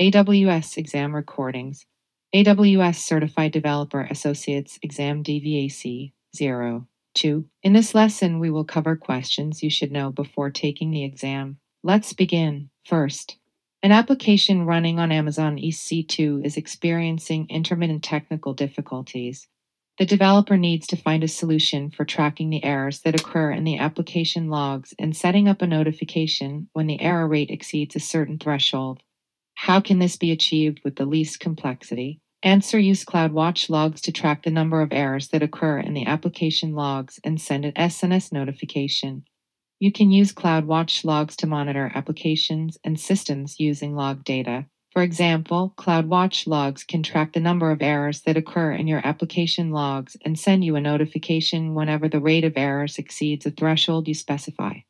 AWS exam recordings. AWS Certified Developer Associates Exam DVAC 0. 2. In this lesson, we will cover questions you should know before taking the exam. Let's begin. First, an application running on Amazon EC2 is experiencing intermittent technical difficulties. The developer needs to find a solution for tracking the errors that occur in the application logs and setting up a notification when the error rate exceeds a certain threshold. How can this be achieved with the least complexity? Answer use CloudWatch logs to track the number of errors that occur in the application logs and send an SNS notification. You can use CloudWatch logs to monitor applications and systems using log data. For example, CloudWatch logs can track the number of errors that occur in your application logs and send you a notification whenever the rate of errors exceeds a threshold you specify.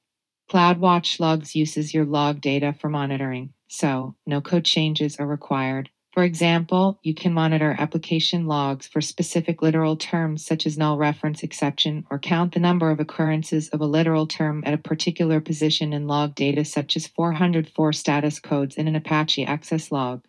CloudWatch logs uses your log data for monitoring, so no code changes are required. For example, you can monitor application logs for specific literal terms such as null reference exception or count the number of occurrences of a literal term at a particular position in log data such as 404 status codes in an Apache access log.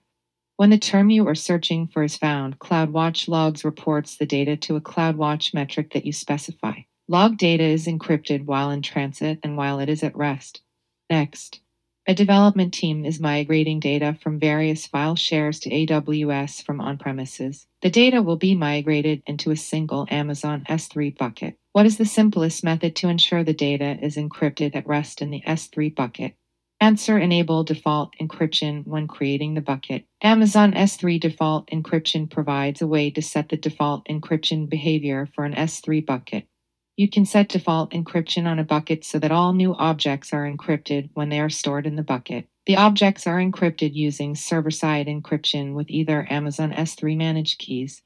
When the term you are searching for is found, CloudWatch logs reports the data to a CloudWatch metric that you specify. Log data is encrypted while in transit and while it is at rest. Next, a development team is migrating data from various file shares to AWS from on premises. The data will be migrated into a single Amazon S3 bucket. What is the simplest method to ensure the data is encrypted at rest in the S3 bucket? Answer Enable default encryption when creating the bucket. Amazon S3 default encryption provides a way to set the default encryption behavior for an S3 bucket. You can set default encryption on a bucket so that all new objects are encrypted when they are stored in the bucket. The objects are encrypted using server side encryption with either Amazon S3 managed keys,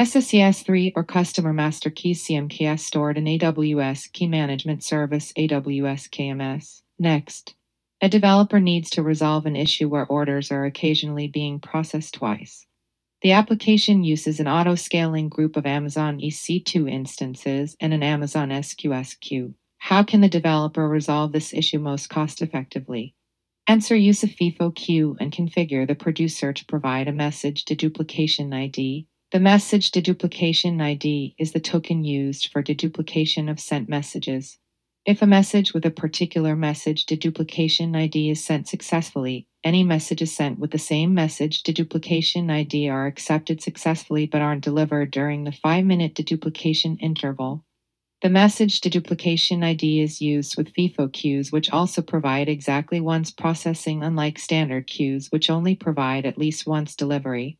SSES3, or customer master keys CMKS stored in AWS Key Management Service AWS KMS. Next, a developer needs to resolve an issue where orders are occasionally being processed twice. The application uses an auto-scaling group of Amazon EC2 instances and an Amazon SQS queue. How can the developer resolve this issue most cost effectively? Answer use a FIFO queue and configure the producer to provide a message deduplication ID. The message deduplication ID is the token used for deduplication of sent messages. If a message with a particular message deduplication ID is sent successfully, any messages sent with the same message deduplication ID are accepted successfully but aren't delivered during the 5 minute deduplication interval. The message deduplication ID is used with FIFO queues, which also provide exactly once processing, unlike standard queues, which only provide at least once delivery.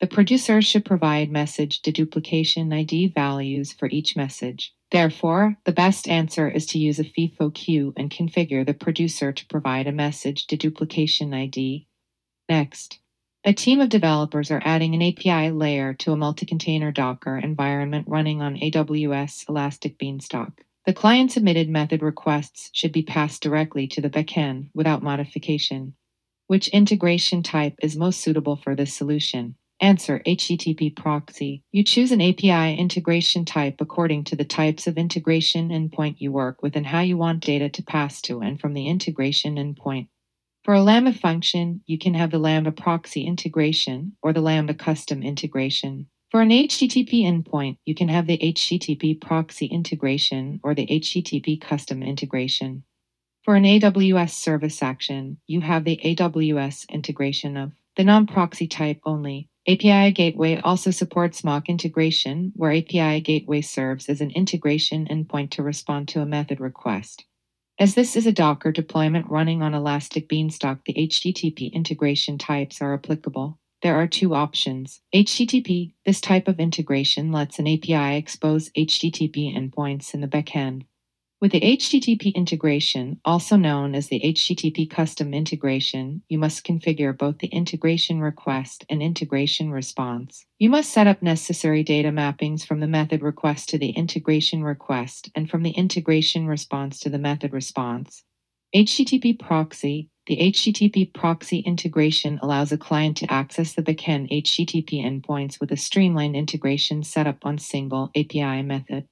The producer should provide message deduplication ID values for each message. Therefore, the best answer is to use a FIFO queue and configure the producer to provide a message deduplication ID. Next, a team of developers are adding an API layer to a multi container Docker environment running on AWS Elastic Beanstalk. The client submitted method requests should be passed directly to the backend without modification. Which integration type is most suitable for this solution? Answer HTTP proxy. You choose an API integration type according to the types of integration endpoint you work with and how you want data to pass to and from the integration endpoint. For a Lambda function, you can have the Lambda proxy integration or the Lambda custom integration. For an HTTP endpoint, you can have the HTTP proxy integration or the HTTP custom integration. For an AWS service action, you have the AWS integration of the non proxy type only API Gateway also supports mock integration, where API Gateway serves as an integration endpoint to respond to a method request. As this is a Docker deployment running on Elastic Beanstalk, the HTTP integration types are applicable. There are two options. HTTP, this type of integration lets an API expose HTTP endpoints in the backend. With the HTTP integration, also known as the HTTP custom integration, you must configure both the integration request and integration response. You must set up necessary data mappings from the method request to the integration request and from the integration response to the method response. HTTP proxy the HTTP proxy integration allows a client to access the backend HTTP endpoints with a streamlined integration set up on single API method.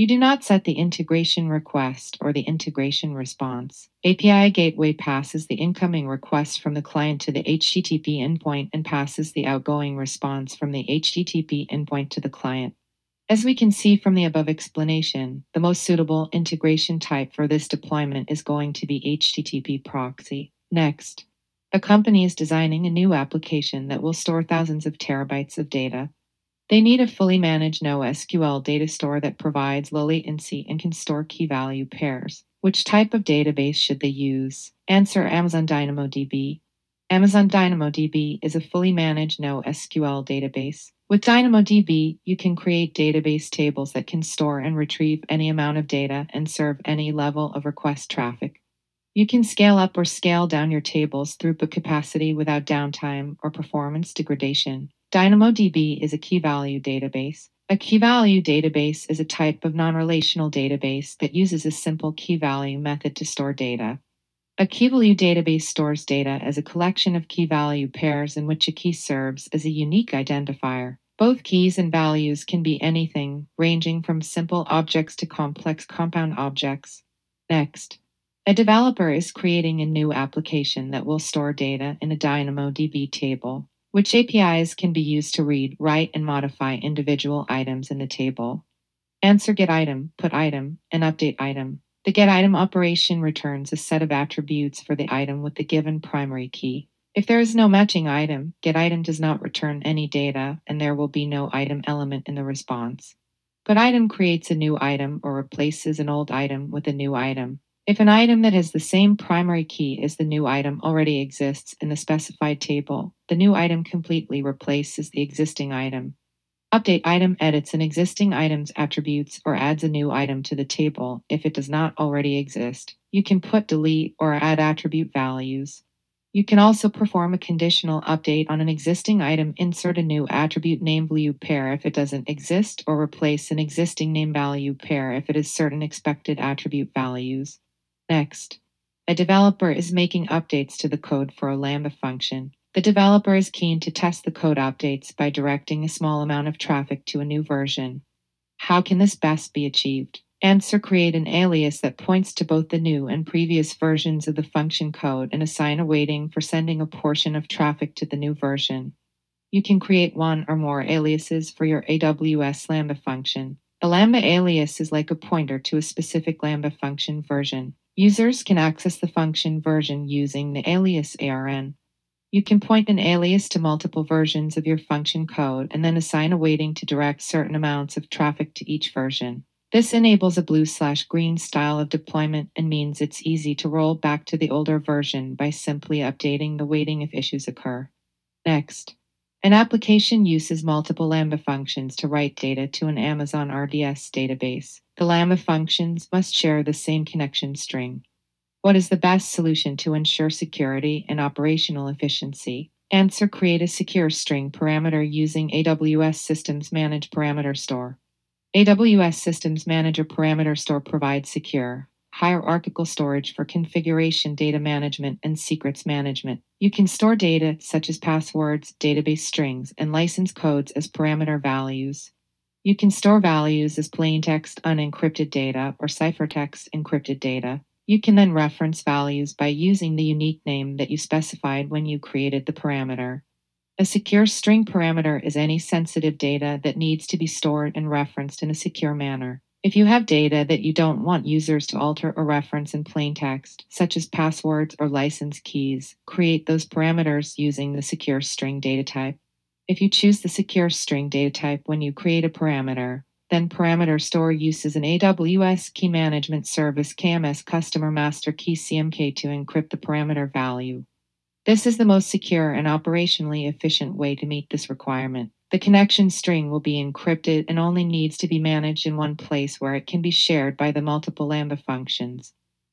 You do not set the integration request or the integration response. API Gateway passes the incoming request from the client to the HTTP endpoint and passes the outgoing response from the HTTP endpoint to the client. As we can see from the above explanation, the most suitable integration type for this deployment is going to be HTTP proxy. Next, a company is designing a new application that will store thousands of terabytes of data. They need a fully managed NoSQL data store that provides low latency and can store key value pairs. Which type of database should they use? Answer Amazon DynamoDB. Amazon DynamoDB is a fully managed NoSQL database. With DynamoDB, you can create database tables that can store and retrieve any amount of data and serve any level of request traffic. You can scale up or scale down your tables throughput capacity without downtime or performance degradation. DynamoDB is a key value database. A key value database is a type of non relational database that uses a simple key value method to store data. A key value database stores data as a collection of key value pairs in which a key serves as a unique identifier. Both keys and values can be anything, ranging from simple objects to complex compound objects. Next, a developer is creating a new application that will store data in a DynamoDB table, which APIs can be used to read, write, and modify individual items in the table. Answer get item, put item, and update item. The get item operation returns a set of attributes for the item with the given primary key. If there is no matching item, getItem does not return any data and there will be no item element in the response. PutItem creates a new item or replaces an old item with a new item. If an item that has the same primary key as the new item already exists in the specified table, the new item completely replaces the existing item. Update item edits an existing item's attributes or adds a new item to the table if it does not already exist. You can put, delete, or add attribute values. You can also perform a conditional update on an existing item, insert a new attribute name value pair if it doesn't exist, or replace an existing name value pair if it has certain expected attribute values. Next, a developer is making updates to the code for a Lambda function. The developer is keen to test the code updates by directing a small amount of traffic to a new version. How can this best be achieved? Answer create an alias that points to both the new and previous versions of the function code and assign a weighting for sending a portion of traffic to the new version. You can create one or more aliases for your AWS Lambda function. A Lambda alias is like a pointer to a specific Lambda function version. Users can access the function version using the alias ARN. You can point an alias to multiple versions of your function code and then assign a weighting to direct certain amounts of traffic to each version. This enables a blue slash green style of deployment and means it's easy to roll back to the older version by simply updating the weighting if issues occur. Next, an application uses multiple Lambda functions to write data to an Amazon RDS database. The Lambda functions must share the same connection string. What is the best solution to ensure security and operational efficiency? Answer Create a secure string parameter using AWS Systems Manage Parameter Store. AWS Systems Manager Parameter Store provides secure, hierarchical storage for configuration data management and secrets management. You can store data such as passwords, database strings, and license codes as parameter values. You can store values as plaintext unencrypted data or ciphertext encrypted data. You can then reference values by using the unique name that you specified when you created the parameter. A secure string parameter is any sensitive data that needs to be stored and referenced in a secure manner. If you have data that you don't want users to alter or reference in plain text, such as passwords or license keys, create those parameters using the secure string data type. If you choose the secure string data type when you create a parameter, then parameter store uses an AWS Key Management Service KMS Customer Master Key CMK to encrypt the parameter value. This is the most secure and operationally efficient way to meet this requirement. The connection string will be encrypted and only needs to be managed in one place where it can be shared by the multiple Lambda functions.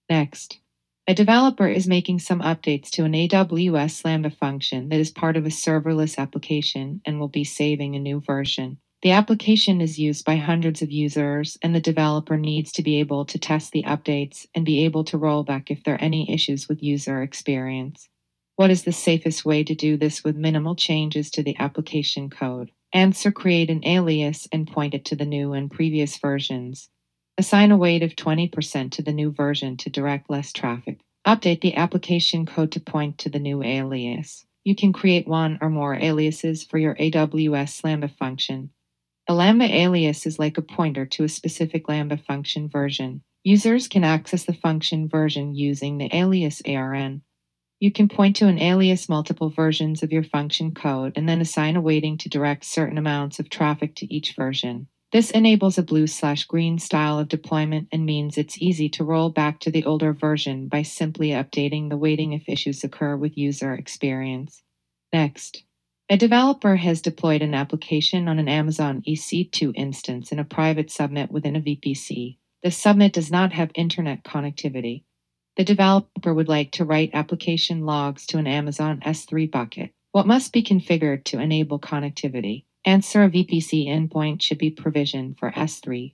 Next, a developer is making some updates to an AWS Lambda function that is part of a serverless application and will be saving a new version. The application is used by hundreds of users, and the developer needs to be able to test the updates and be able to roll back if there are any issues with user experience. What is the safest way to do this with minimal changes to the application code? Answer create an alias and point it to the new and previous versions. Assign a weight of 20% to the new version to direct less traffic. Update the application code to point to the new alias. You can create one or more aliases for your AWS Lambda function. A Lambda alias is like a pointer to a specific Lambda function version. Users can access the function version using the alias ARN. You can point to an alias multiple versions of your function code and then assign a weighting to direct certain amounts of traffic to each version. This enables a blue slash green style of deployment and means it's easy to roll back to the older version by simply updating the weighting if issues occur with user experience. Next, a developer has deployed an application on an Amazon EC2 instance in a private subnet within a VPC. The subnet does not have internet connectivity. The developer would like to write application logs to an Amazon S3 bucket. What must be configured to enable connectivity? Answer a VPC endpoint should be provisioned for S3.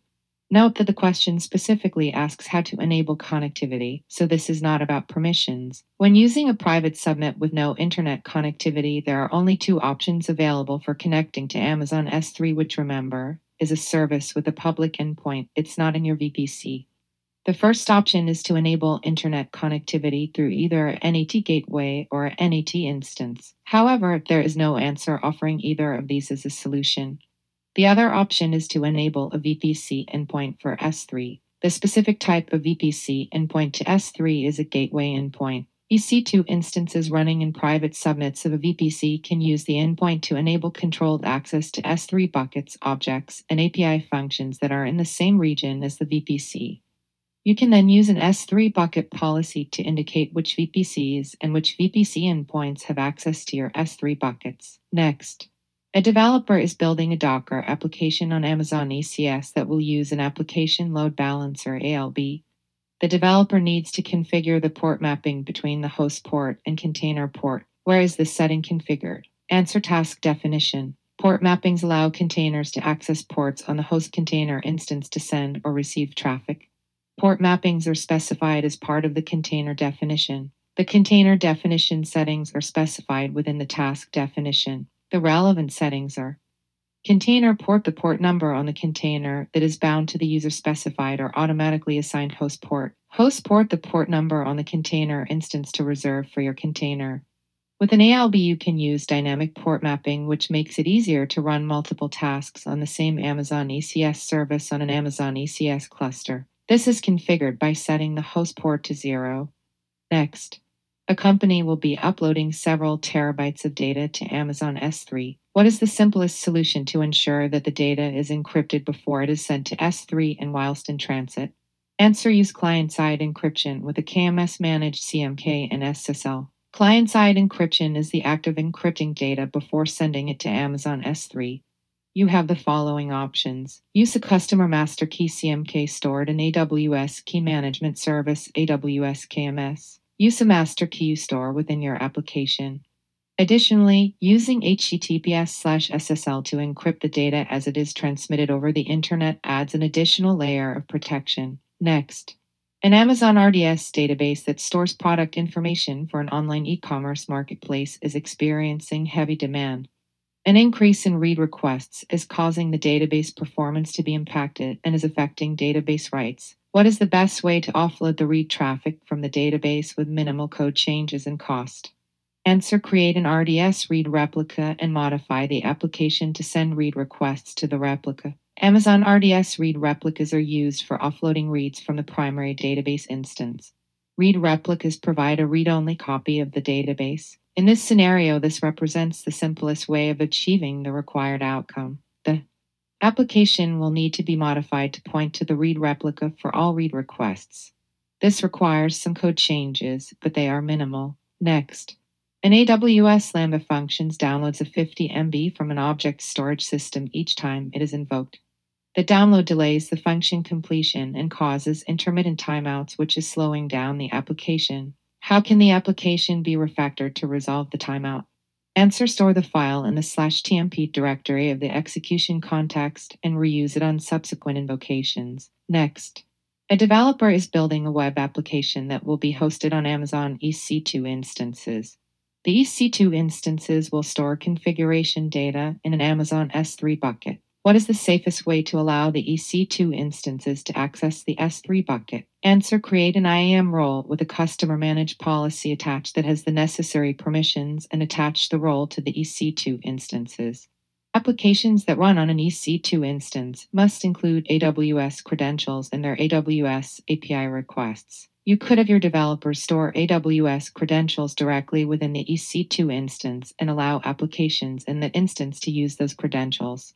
Note that the question specifically asks how to enable connectivity, so this is not about permissions. When using a private subnet with no internet connectivity, there are only two options available for connecting to Amazon S3, which remember is a service with a public endpoint. It's not in your VPC. The first option is to enable internet connectivity through either NAT gateway or NAT instance. However, there is no answer offering either of these as a solution. The other option is to enable a VPC endpoint for S3. The specific type of VPC endpoint to S3 is a gateway endpoint. EC2 instances running in private subnets of a VPC can use the endpoint to enable controlled access to S3 buckets, objects, and API functions that are in the same region as the VPC. You can then use an S3 bucket policy to indicate which VPCs and which VPC endpoints have access to your S3 buckets. Next, a developer is building a Docker application on Amazon ECS that will use an application load balancer ALB. The developer needs to configure the port mapping between the host port and container port. Where is this setting configured? Answer task definition. Port mappings allow containers to access ports on the host container instance to send or receive traffic. Port mappings are specified as part of the container definition. The container definition settings are specified within the task definition. The relevant settings are Container port the port number on the container that is bound to the user specified or automatically assigned host port. Host port the port number on the container instance to reserve for your container. With an ALB, you can use dynamic port mapping, which makes it easier to run multiple tasks on the same Amazon ECS service on an Amazon ECS cluster. This is configured by setting the host port to zero. Next, a company will be uploading several terabytes of data to Amazon S3. What is the simplest solution to ensure that the data is encrypted before it is sent to S3 and whilst in transit? Answer use client side encryption with a KMS managed CMK and SSL. Client side encryption is the act of encrypting data before sending it to Amazon S3 you have the following options. Use a customer master key CMK stored in AWS Key Management Service AWS KMS. Use a master key you store within your application. Additionally, using HTTPS slash SSL to encrypt the data as it is transmitted over the internet adds an additional layer of protection. Next, an Amazon RDS database that stores product information for an online e commerce marketplace is experiencing heavy demand. An increase in read requests is causing the database performance to be impacted and is affecting database writes. What is the best way to offload the read traffic from the database with minimal code changes and cost? Answer Create an RDS read replica and modify the application to send read requests to the replica. Amazon RDS read replicas are used for offloading reads from the primary database instance. Read replicas provide a read only copy of the database. In this scenario, this represents the simplest way of achieving the required outcome. The application will need to be modified to point to the read replica for all read requests. This requires some code changes, but they are minimal. Next, an AWS Lambda functions downloads a 50 MB from an object storage system each time it is invoked. The download delays the function completion and causes intermittent timeouts, which is slowing down the application. How can the application be refactored to resolve the timeout? Answer store the file in the slash tmp directory of the execution context and reuse it on subsequent invocations. Next, a developer is building a web application that will be hosted on Amazon EC2 instances. The EC2 instances will store configuration data in an Amazon S3 bucket. What is the safest way to allow the EC2 instances to access the S3 bucket? Answer Create an IAM role with a customer managed policy attached that has the necessary permissions and attach the role to the EC2 instances. Applications that run on an EC2 instance must include AWS credentials in their AWS API requests. You could have your developers store AWS credentials directly within the EC2 instance and allow applications in the instance to use those credentials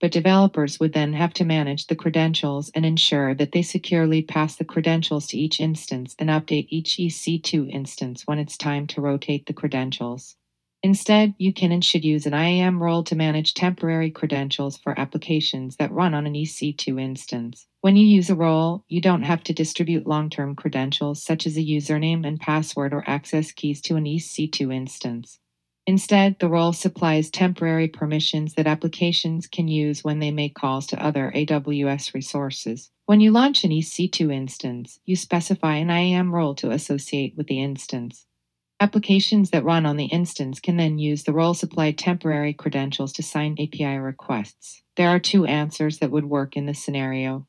but developers would then have to manage the credentials and ensure that they securely pass the credentials to each instance and update each EC2 instance when it's time to rotate the credentials. Instead, you can and should use an IAM role to manage temporary credentials for applications that run on an EC2 instance. When you use a role, you don't have to distribute long term credentials such as a username and password or access keys to an EC2 instance. Instead, the role supplies temporary permissions that applications can use when they make calls to other AWS resources. When you launch an EC2 instance, you specify an IAM role to associate with the instance. Applications that run on the instance can then use the role supplied temporary credentials to sign API requests. There are two answers that would work in this scenario.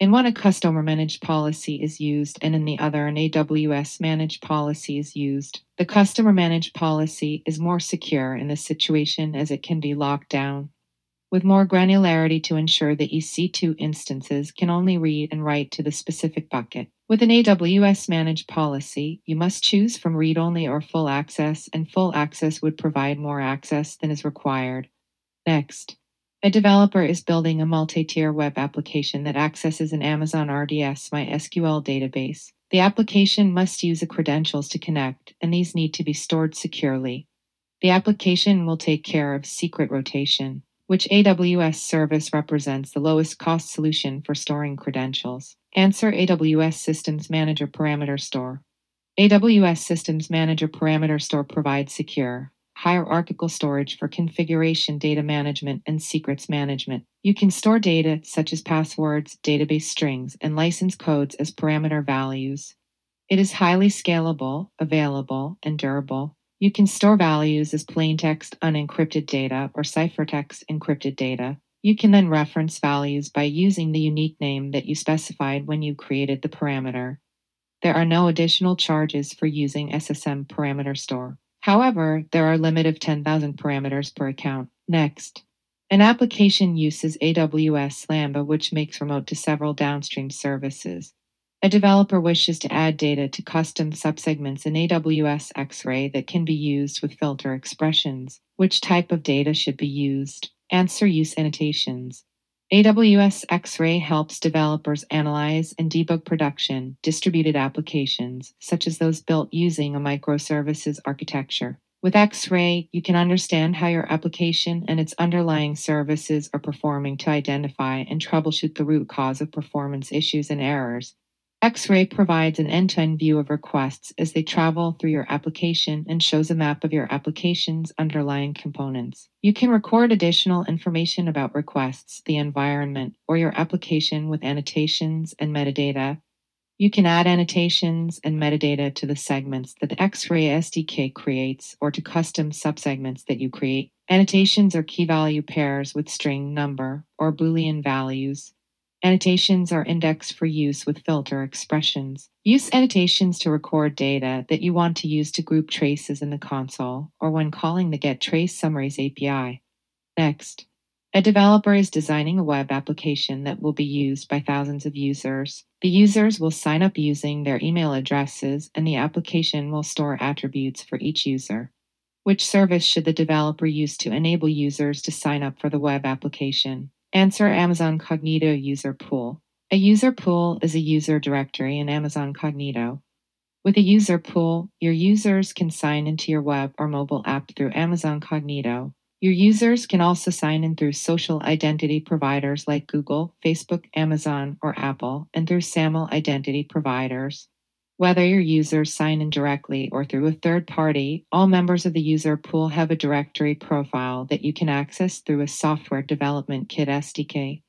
In one, a customer managed policy is used, and in the other, an AWS managed policy is used. The customer managed policy is more secure in this situation as it can be locked down. With more granularity to ensure that EC2 instances can only read and write to the specific bucket. With an AWS managed policy, you must choose from read only or full access, and full access would provide more access than is required. Next, a developer is building a multi tier web application that accesses an Amazon RDS MySQL database. The application must use a credentials to connect, and these need to be stored securely. The application will take care of secret rotation, which AWS service represents the lowest cost solution for storing credentials. Answer AWS Systems Manager Parameter Store. AWS Systems Manager Parameter Store provides secure, hierarchical storage for configuration data management and secrets management. You can store data such as passwords, database strings, and license codes as parameter values. It is highly scalable, available, and durable. You can store values as plain text unencrypted data or ciphertext encrypted data. You can then reference values by using the unique name that you specified when you created the parameter. There are no additional charges for using SSM Parameter Store. However, there are a limit of 10,000 parameters per account. Next, an application uses AWS Lambda, which makes remote to several downstream services. A developer wishes to add data to custom subsegments in AWS X-Ray that can be used with filter expressions. Which type of data should be used? Answer use annotations. AWS X-Ray helps developers analyze and debug production distributed applications, such as those built using a microservices architecture. With X-Ray, you can understand how your application and its underlying services are performing to identify and troubleshoot the root cause of performance issues and errors, X-Ray provides an end-to-end view of requests as they travel through your application and shows a map of your application's underlying components. You can record additional information about requests, the environment, or your application with annotations and metadata. You can add annotations and metadata to the segments that the X-Ray SDK creates or to custom subsegments that you create. Annotations are key value pairs with string, number, or Boolean values Annotations are indexed for use with filter expressions. Use annotations to record data that you want to use to group traces in the console or when calling the Get Trace Summaries API. Next, a developer is designing a web application that will be used by thousands of users. The users will sign up using their email addresses, and the application will store attributes for each user. Which service should the developer use to enable users to sign up for the web application? Answer Amazon Cognito user pool. A user pool is a user directory in Amazon Cognito. With a user pool, your users can sign into your web or mobile app through Amazon Cognito. Your users can also sign in through social identity providers like Google, Facebook, Amazon, or Apple, and through SAML identity providers. Whether your users sign in directly or through a third party, all members of the user pool have a directory profile that you can access through a software development kit SDK.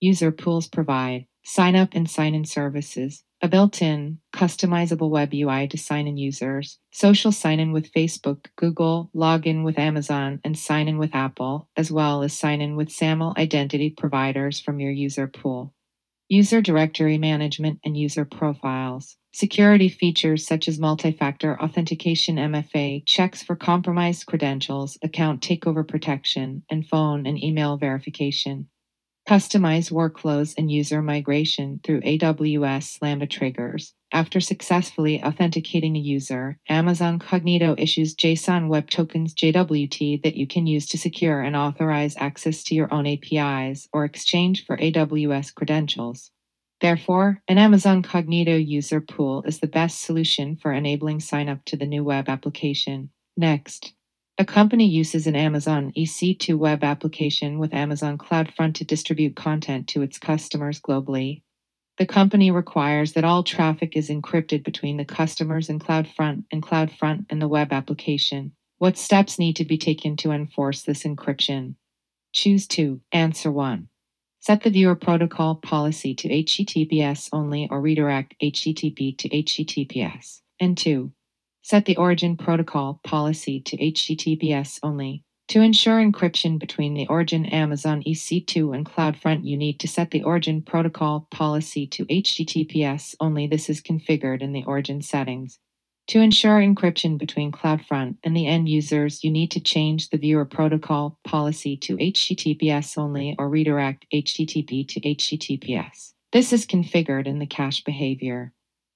User pools provide sign up and sign in services, a built in, customizable web UI to sign in users, social sign in with Facebook, Google, login with Amazon, and sign in with Apple, as well as sign in with SAML identity providers from your user pool. User directory management and user profiles. Security features such as multi factor authentication MFA, checks for compromised credentials, account takeover protection, and phone and email verification. Customize workflows and user migration through AWS Lambda triggers. After successfully authenticating a user, Amazon Cognito issues JSON Web Tokens JWT that you can use to secure and authorize access to your own APIs or exchange for AWS credentials. Therefore, an Amazon Cognito user pool is the best solution for enabling sign up to the new web application. Next, a company uses an Amazon EC2 web application with Amazon CloudFront to distribute content to its customers globally. The company requires that all traffic is encrypted between the customers and CloudFront and CloudFront and the web application. What steps need to be taken to enforce this encryption? Choose 2. Answer 1. Set the viewer protocol policy to HTTPS only or redirect HTTP to HTTPS. And 2. Set the origin protocol policy to HTTPS only. To ensure encryption between the origin Amazon EC2 and CloudFront, you need to set the origin protocol policy to HTTPS only. This is configured in the origin settings. To ensure encryption between CloudFront and the end users, you need to change the viewer protocol policy to HTTPS only or redirect HTTP to HTTPS. This is configured in the cache behavior.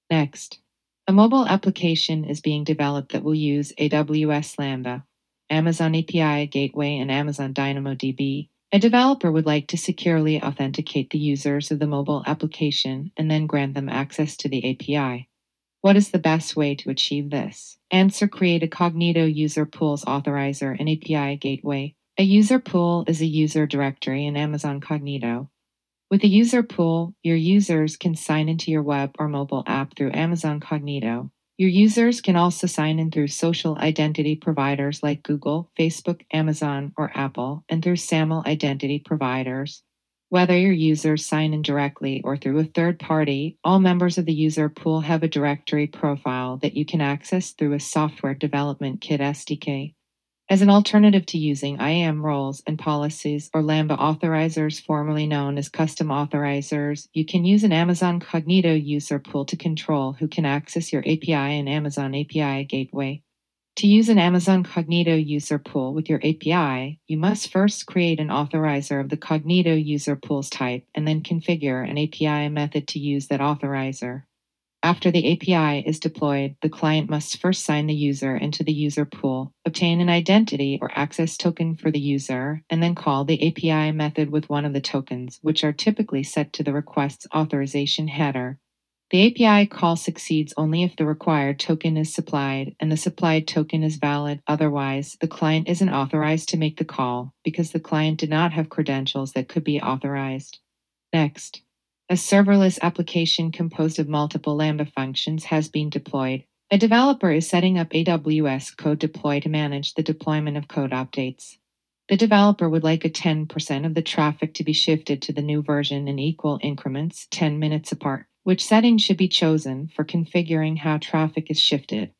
Next, a mobile application is being developed that will use AWS Lambda, Amazon API Gateway, and Amazon DynamoDB. A developer would like to securely authenticate the users of the mobile application and then grant them access to the API. What is the best way to achieve this? Answer Create a Cognito User Pools Authorizer and API Gateway. A user pool is a user directory in Amazon Cognito. With a user pool, your users can sign into your web or mobile app through Amazon Cognito. Your users can also sign in through social identity providers like Google, Facebook, Amazon, or Apple, and through SAML identity providers. Whether your users sign in directly or through a third party, all members of the user pool have a directory profile that you can access through a software development kit SDK. As an alternative to using IAM roles and policies or Lambda authorizers, formerly known as custom authorizers, you can use an Amazon Cognito user pool to control who can access your API and Amazon API gateway. To use an Amazon Cognito user pool with your API, you must first create an authorizer of the Cognito user pools type and then configure an API method to use that authorizer. After the API is deployed, the client must first sign the user into the user pool, obtain an identity or access token for the user, and then call the API method with one of the tokens, which are typically set to the request's authorization header. The API call succeeds only if the required token is supplied and the supplied token is valid. Otherwise, the client isn't authorized to make the call because the client did not have credentials that could be authorized. Next, a serverless application composed of multiple Lambda functions has been deployed. A developer is setting up AWS Code Deploy to manage the deployment of code updates. The developer would like a 10% of the traffic to be shifted to the new version in equal increments, 10 minutes apart. Which setting should be chosen for configuring how traffic is shifted?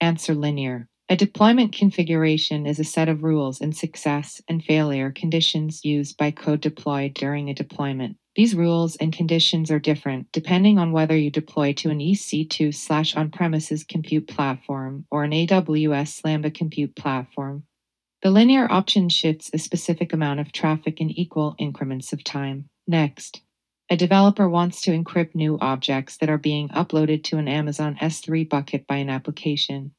Answer linear. A deployment configuration is a set of rules and success and failure conditions used by CodeDeploy during a deployment. These rules and conditions are different depending on whether you deploy to an EC2 slash on premises compute platform or an AWS Lambda compute platform. The linear option shifts a specific amount of traffic in equal increments of time. Next, a developer wants to encrypt new objects that are being uploaded to an Amazon S3 bucket by an application.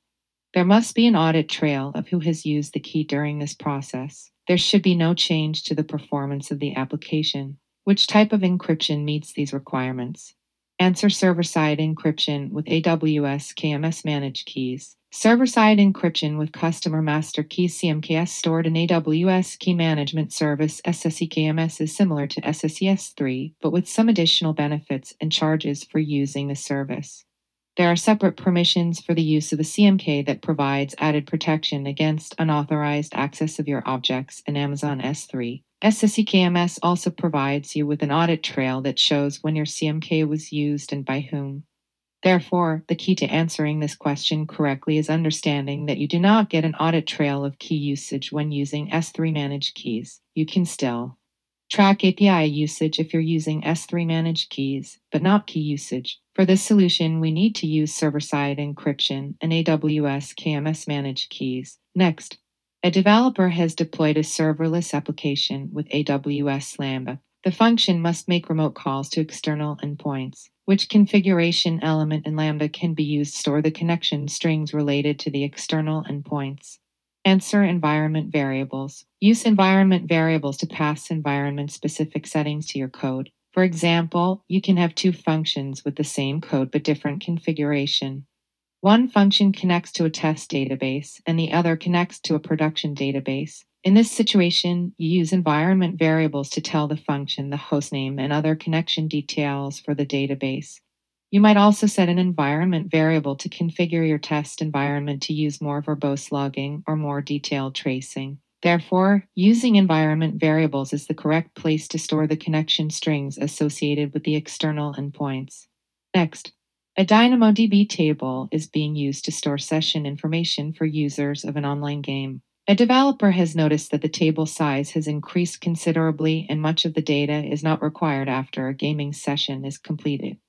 There must be an audit trail of who has used the key during this process. There should be no change to the performance of the application. Which type of encryption meets these requirements? Answer server side encryption with AWS KMS managed keys. Server side encryption with customer master keys CMKS stored in AWS Key Management Service SSEKMS is similar to SSES3, but with some additional benefits and charges for using the service. There are separate permissions for the use of a CMK that provides added protection against unauthorized access of your objects in Amazon S3. SSEKMS also provides you with an audit trail that shows when your CMK was used and by whom. Therefore, the key to answering this question correctly is understanding that you do not get an audit trail of key usage when using S3 managed keys. You can still track API usage if you're using S3 managed keys, but not key usage. For this solution, we need to use server side encryption and AWS KMS managed keys. Next, a developer has deployed a serverless application with AWS Lambda. The function must make remote calls to external endpoints. Which configuration element in Lambda can be used to store the connection strings related to the external endpoints? Answer environment variables. Use environment variables to pass environment specific settings to your code. For example, you can have two functions with the same code but different configuration. One function connects to a test database and the other connects to a production database. In this situation, you use environment variables to tell the function the hostname and other connection details for the database. You might also set an environment variable to configure your test environment to use more verbose logging or more detailed tracing. Therefore, using environment variables is the correct place to store the connection strings associated with the external endpoints. Next, a DynamoDB table is being used to store session information for users of an online game. A developer has noticed that the table size has increased considerably and much of the data is not required after a gaming session is completed.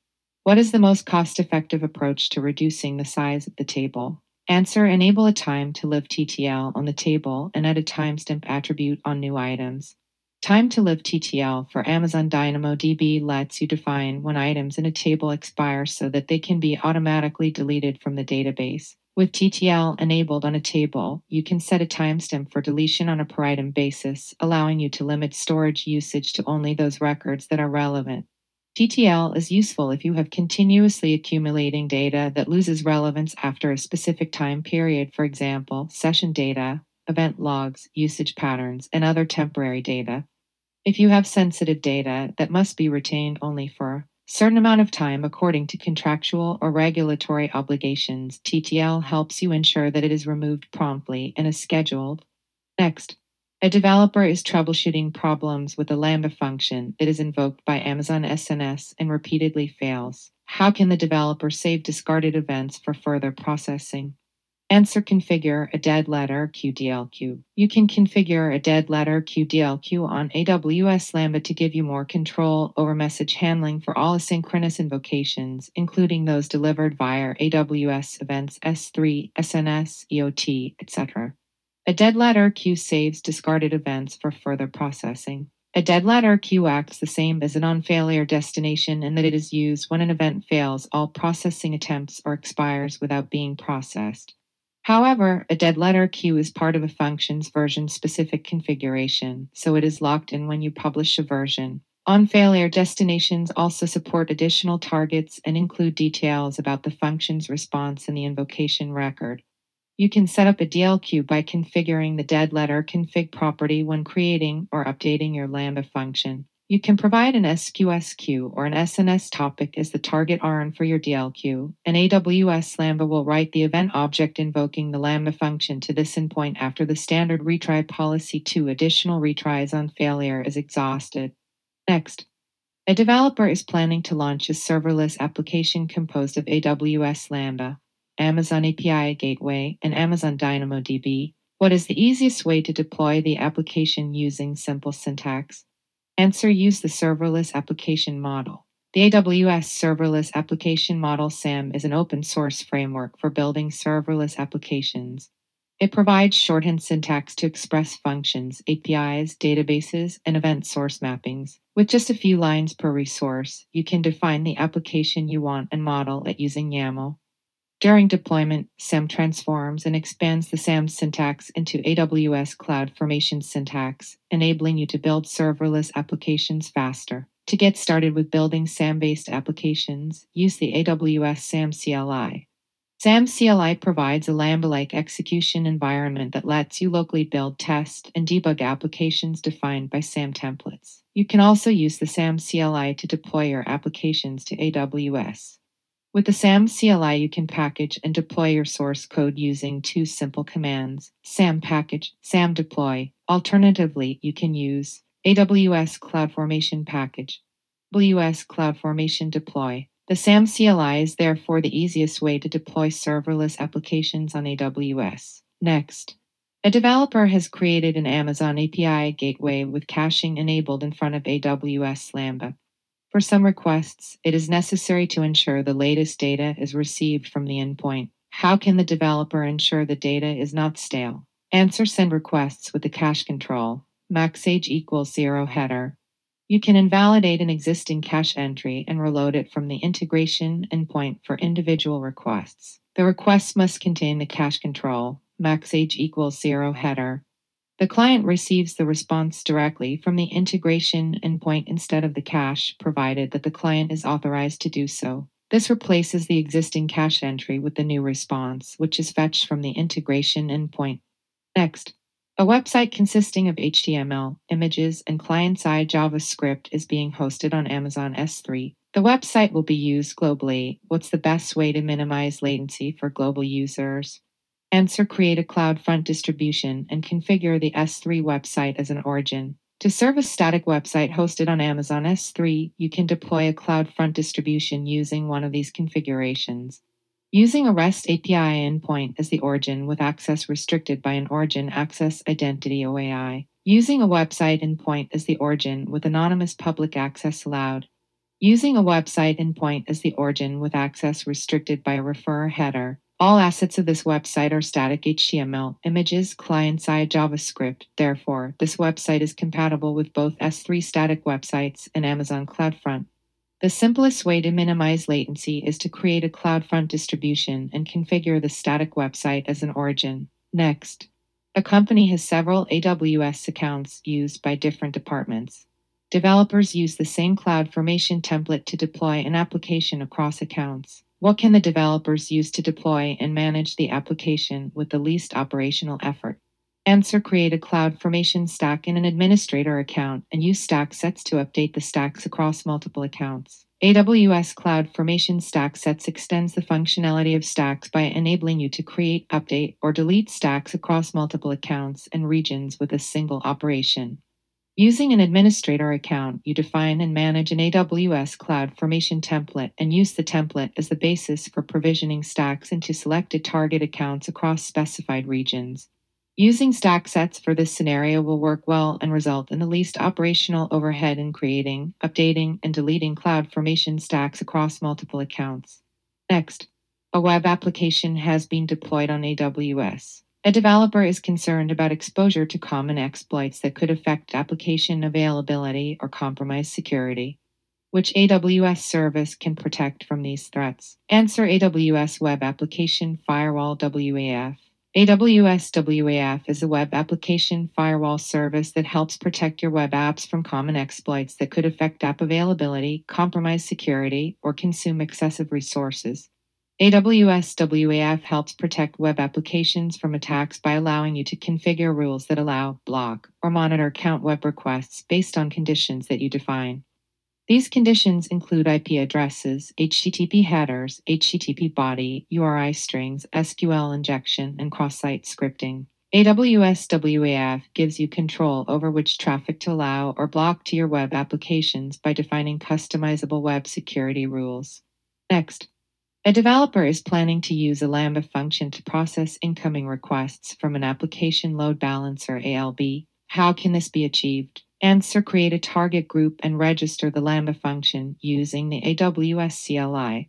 What is the most cost effective approach to reducing the size of the table? Answer Enable a time to live TTL on the table and add a timestamp attribute on new items. Time to live TTL for Amazon DynamoDB lets you define when items in a table expire so that they can be automatically deleted from the database. With TTL enabled on a table, you can set a timestamp for deletion on a per item basis, allowing you to limit storage usage to only those records that are relevant. TTL is useful if you have continuously accumulating data that loses relevance after a specific time period, for example, session data, event logs, usage patterns, and other temporary data. If you have sensitive data that must be retained only for a certain amount of time according to contractual or regulatory obligations, TTL helps you ensure that it is removed promptly and is scheduled. Next, a developer is troubleshooting problems with a Lambda function that is invoked by Amazon SNS and repeatedly fails. How can the developer save discarded events for further processing? Answer configure a dead letter queue DLQ. You can configure a dead letter queue DLQ on AWS Lambda to give you more control over message handling for all asynchronous invocations, including those delivered via AWS events S3, SNS, IoT, etc. A dead letter queue saves discarded events for further processing. A dead letter queue acts the same as an on failure destination in that it is used when an event fails all processing attempts or expires without being processed. However, a dead letter queue is part of a function's version specific configuration, so it is locked in when you publish a version. On failure, destinations also support additional targets and include details about the function's response in the invocation record. You can set up a DLQ by configuring the dead letter config property when creating or updating your Lambda function. You can provide an SQS queue or an SNS topic as the target ARN for your DLQ, and AWS Lambda will write the event object invoking the Lambda function to this endpoint after the standard retry policy two additional retries on failure is exhausted. Next, a developer is planning to launch a serverless application composed of AWS Lambda, Amazon API Gateway, and Amazon DynamoDB. What is the easiest way to deploy the application using simple syntax? Answer use the serverless application model. The AWS Serverless Application Model SAM is an open source framework for building serverless applications. It provides shorthand syntax to express functions, APIs, databases, and event source mappings. With just a few lines per resource, you can define the application you want and model it using YAML. During deployment, SAM transforms and expands the SAM syntax into AWS CloudFormation syntax, enabling you to build serverless applications faster. To get started with building SAM based applications, use the AWS SAM CLI. SAM CLI provides a Lambda like execution environment that lets you locally build, test, and debug applications defined by SAM templates. You can also use the SAM CLI to deploy your applications to AWS. With the SAM CLI, you can package and deploy your source code using two simple commands SAM package, SAM deploy. Alternatively, you can use AWS CloudFormation package, AWS CloudFormation deploy. The SAM CLI is therefore the easiest way to deploy serverless applications on AWS. Next, a developer has created an Amazon API gateway with caching enabled in front of AWS Lambda. For some requests, it is necessary to ensure the latest data is received from the endpoint. How can the developer ensure the data is not stale? Answer send requests with the cache control. MaxAge equals zero header. You can invalidate an existing cache entry and reload it from the integration endpoint for individual requests. The request must contain the cache control. MaxAge equals zero header the client receives the response directly from the integration endpoint instead of the cache, provided that the client is authorized to do so. This replaces the existing cache entry with the new response, which is fetched from the integration endpoint. Next, a website consisting of HTML, images, and client side JavaScript is being hosted on Amazon S3. The website will be used globally. What's the best way to minimize latency for global users? Answer create a CloudFront distribution and configure the S3 website as an origin. To serve a static website hosted on Amazon S3, you can deploy a CloudFront distribution using one of these configurations. Using a REST API endpoint as the origin with access restricted by an origin access identity OAI. Using a website endpoint as the origin with anonymous public access allowed. Using a website endpoint as the origin with access restricted by a referrer header. All assets of this website are static HTML, images, client side JavaScript. Therefore, this website is compatible with both S3 static websites and Amazon CloudFront. The simplest way to minimize latency is to create a CloudFront distribution and configure the static website as an origin. Next, a company has several AWS accounts used by different departments. Developers use the same CloudFormation template to deploy an application across accounts. What can the developers use to deploy and manage the application with the least operational effort? Answer create a CloudFormation stack in an administrator account and use stack sets to update the stacks across multiple accounts. AWS CloudFormation Stack Sets extends the functionality of stacks by enabling you to create, update, or delete stacks across multiple accounts and regions with a single operation. Using an administrator account, you define and manage an AWS CloudFormation template and use the template as the basis for provisioning stacks into selected target accounts across specified regions. Using stack sets for this scenario will work well and result in the least operational overhead in creating, updating, and deleting CloudFormation stacks across multiple accounts. Next, a web application has been deployed on AWS. A developer is concerned about exposure to common exploits that could affect application availability or compromise security. Which AWS service can protect from these threats? Answer AWS Web Application Firewall WAF. AWS WAF is a web application firewall service that helps protect your web apps from common exploits that could affect app availability, compromise security, or consume excessive resources. AWS WAF helps protect web applications from attacks by allowing you to configure rules that allow, block, or monitor count web requests based on conditions that you define. These conditions include IP addresses, HTTP headers, HTTP body, URI strings, SQL injection, and cross site scripting. AWS WAF gives you control over which traffic to allow or block to your web applications by defining customizable web security rules. Next, a developer is planning to use a Lambda function to process incoming requests from an application load balancer ALB. How can this be achieved? Answer create a target group and register the Lambda function using the AWS CLI.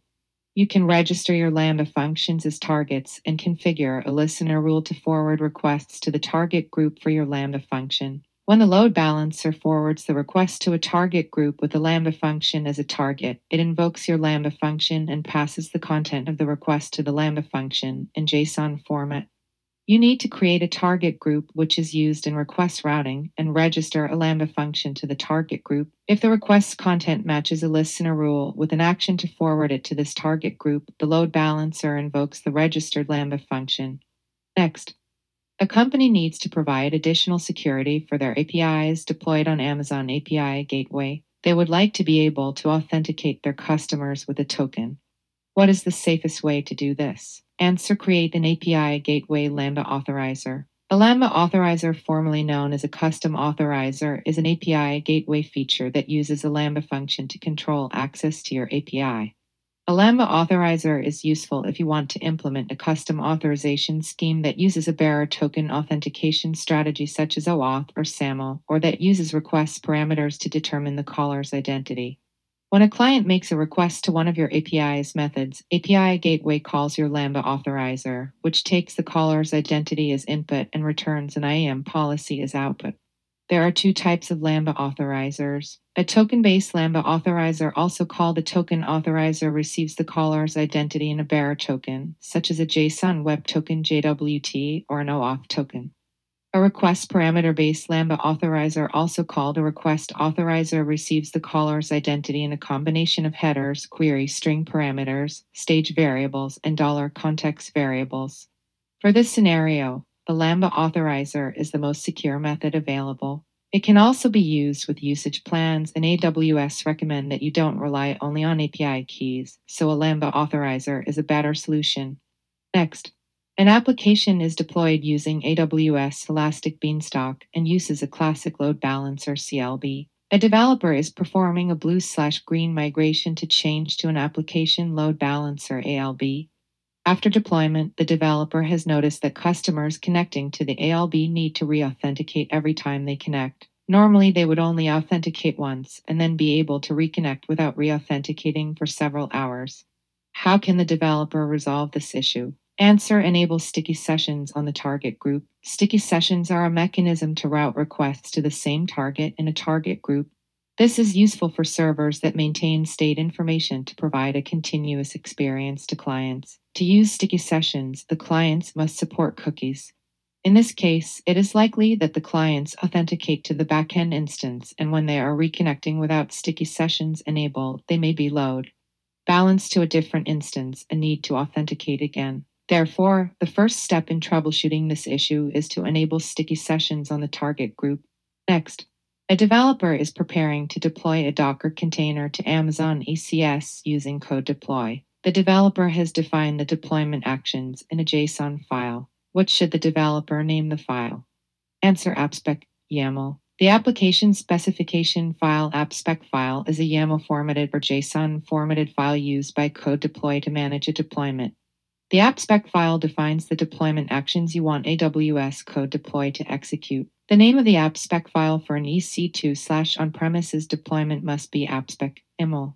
You can register your Lambda functions as targets and configure a listener rule to forward requests to the target group for your Lambda function. When the load balancer forwards the request to a target group with the Lambda function as a target, it invokes your Lambda function and passes the content of the request to the Lambda function in JSON format. You need to create a target group which is used in request routing and register a Lambda function to the target group. If the request's content matches a listener rule with an action to forward it to this target group, the load balancer invokes the registered Lambda function. Next, a company needs to provide additional security for their APIs deployed on Amazon API Gateway. They would like to be able to authenticate their customers with a token. What is the safest way to do this? Answer Create an API Gateway Lambda Authorizer. A Lambda authorizer, formerly known as a custom authorizer, is an API gateway feature that uses a Lambda function to control access to your API. A Lambda authorizer is useful if you want to implement a custom authorization scheme that uses a bearer token authentication strategy such as OAuth or SAML, or that uses request parameters to determine the caller's identity. When a client makes a request to one of your API's methods, API Gateway calls your Lambda authorizer, which takes the caller's identity as input and returns an IAM policy as output. There are two types of Lambda authorizers. A token based Lambda authorizer, also called a token authorizer, receives the caller's identity in a bearer token, such as a JSON Web Token JWT or an OAuth token. A request parameter based Lambda authorizer, also called a request authorizer, receives the caller's identity in a combination of headers, query string parameters, stage variables, and dollar context variables. For this scenario, a Lambda authorizer is the most secure method available. It can also be used with usage plans, and AWS recommend that you don't rely only on API keys, so a Lambda authorizer is a better solution. Next, an application is deployed using AWS Elastic Beanstalk and uses a classic load balancer CLB. A developer is performing a blue slash green migration to change to an application load balancer ALB. After deployment, the developer has noticed that customers connecting to the ALB need to re authenticate every time they connect. Normally, they would only authenticate once and then be able to reconnect without re authenticating for several hours. How can the developer resolve this issue? Answer Enable sticky sessions on the target group. Sticky sessions are a mechanism to route requests to the same target in a target group. This is useful for servers that maintain state information to provide a continuous experience to clients. To use sticky sessions, the clients must support cookies. In this case, it is likely that the clients authenticate to the backend instance, and when they are reconnecting without sticky sessions enabled, they may be load balanced to a different instance and need to authenticate again. Therefore, the first step in troubleshooting this issue is to enable sticky sessions on the target group. Next, a developer is preparing to deploy a Docker container to Amazon ECS using code deploy. The developer has defined the deployment actions in a JSON file. What should the developer name the file? Answer AppSpec YAML. The application specification file AppSpec file is a YAML formatted or JSON formatted file used by code deploy to manage a deployment. The AppSpec file defines the deployment actions you want AWS code deploy to execute. The name of the AppSpec file for an EC2 slash on-premises deployment must be AppSpec YAML.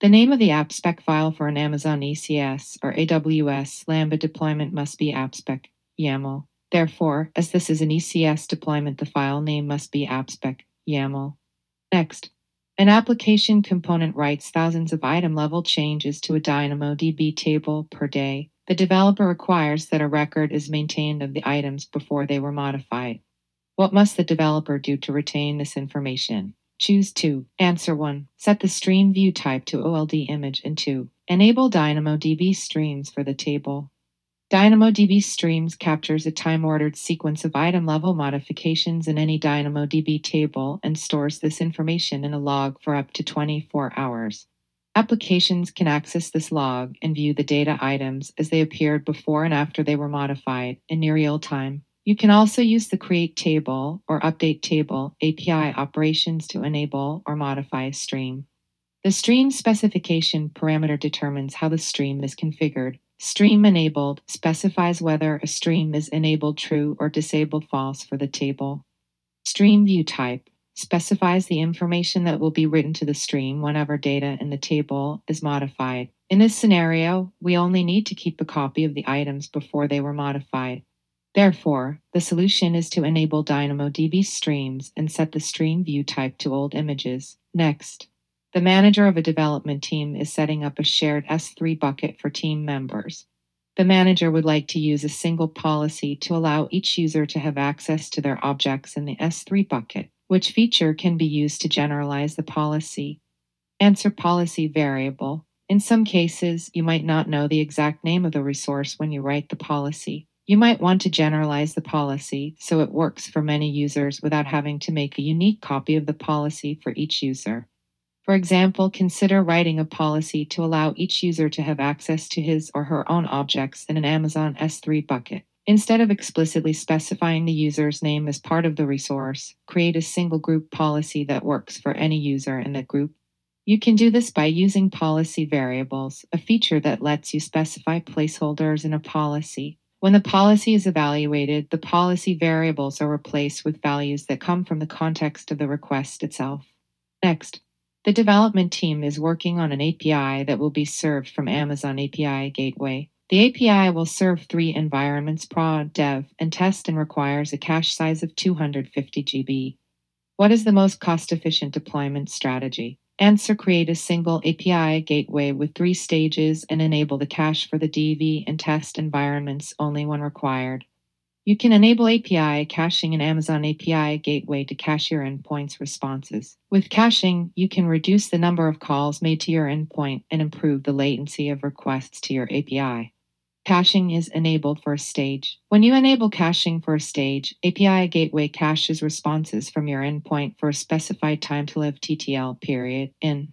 The name of the AppSpec file for an Amazon ECS or AWS Lambda deployment must be AppSpec YAML. Therefore, as this is an ECS deployment, the file name must be AppSpec YAML. Next, an application component writes thousands of item level changes to a DynamoDB table per day the developer requires that a record is maintained of the items before they were modified. What must the developer do to retain this information? Choose 2. Answer 1. Set the stream view type to OLD image and 2. Enable DynamoDB streams for the table. DynamoDB streams captures a time-ordered sequence of item-level modifications in any DynamoDB table and stores this information in a log for up to 24 hours. Applications can access this log and view the data items as they appeared before and after they were modified in near real time. You can also use the create table or update table API operations to enable or modify a stream. The stream specification parameter determines how the stream is configured. Stream enabled specifies whether a stream is enabled true or disabled false for the table. Stream view type specifies the information that will be written to the stream whenever data in the table is modified. In this scenario, we only need to keep a copy of the items before they were modified. Therefore, the solution is to enable DynamoDB streams and set the stream view type to old images. Next, the manager of a development team is setting up a shared S3 bucket for team members. The manager would like to use a single policy to allow each user to have access to their objects in the S3 bucket which feature can be used to generalize the policy. Answer policy variable. In some cases, you might not know the exact name of the resource when you write the policy. You might want to generalize the policy so it works for many users without having to make a unique copy of the policy for each user. For example, consider writing a policy to allow each user to have access to his or her own objects in an Amazon S3 bucket. Instead of explicitly specifying the user's name as part of the resource, create a single group policy that works for any user in that group. You can do this by using policy variables, a feature that lets you specify placeholders in a policy. When the policy is evaluated, the policy variables are replaced with values that come from the context of the request itself. Next, the development team is working on an API that will be served from Amazon API Gateway. The API will serve three environments prod, dev, and test and requires a cache size of 250 GB. What is the most cost efficient deployment strategy? Answer create a single API gateway with three stages and enable the cache for the DV and test environments only when required. You can enable API caching in Amazon API Gateway to cache your endpoint's responses. With caching, you can reduce the number of calls made to your endpoint and improve the latency of requests to your API. Caching is enabled for a stage. When you enable caching for a stage, API Gateway caches responses from your endpoint for a specified time to live TTL period in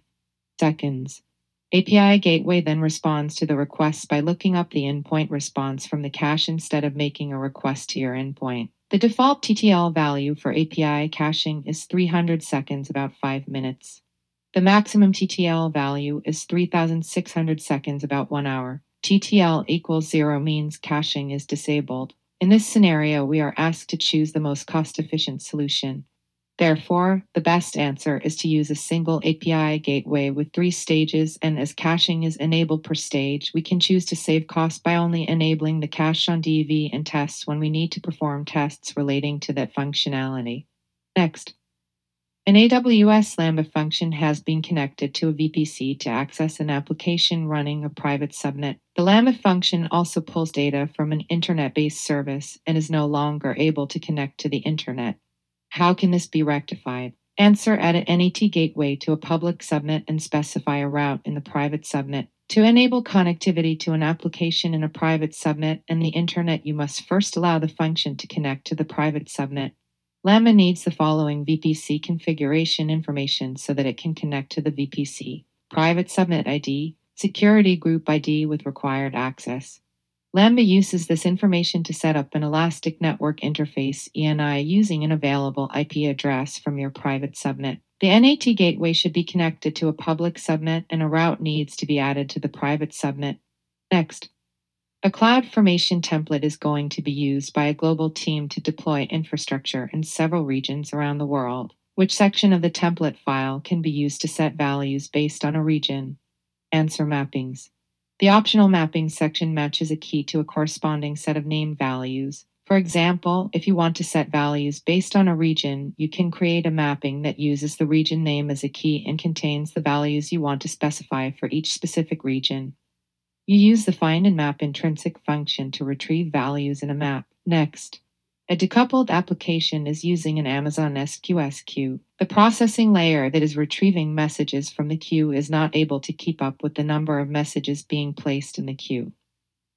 seconds. API Gateway then responds to the request by looking up the endpoint response from the cache instead of making a request to your endpoint. The default TTL value for API caching is 300 seconds, about 5 minutes. The maximum TTL value is 3600 seconds, about 1 hour. TTL equals zero means caching is disabled. In this scenario, we are asked to choose the most cost efficient solution. Therefore, the best answer is to use a single API gateway with three stages, and as caching is enabled per stage, we can choose to save cost by only enabling the cache on DV and tests when we need to perform tests relating to that functionality. Next, an AWS Lambda function has been connected to a VPC to access an application running a private subnet. The Lambda function also pulls data from an internet based service and is no longer able to connect to the internet. How can this be rectified? Answer add an NAT gateway to a public subnet and specify a route in the private subnet. To enable connectivity to an application in a private subnet and the internet, you must first allow the function to connect to the private subnet. Lambda needs the following VPC configuration information so that it can connect to the VPC private subnet ID, security group ID with required access. Lambda uses this information to set up an Elastic Network Interface ENI using an available IP address from your private subnet. The NAT gateway should be connected to a public subnet and a route needs to be added to the private subnet. Next, a cloud formation template is going to be used by a global team to deploy infrastructure in several regions around the world. Which section of the template file can be used to set values based on a region? Answer mappings. The optional mapping section matches a key to a corresponding set of name values. For example, if you want to set values based on a region, you can create a mapping that uses the region name as a key and contains the values you want to specify for each specific region. You use the FindInMap intrinsic function to retrieve values in a map. Next, a decoupled application is using an Amazon SQS queue. The processing layer that is retrieving messages from the queue is not able to keep up with the number of messages being placed in the queue.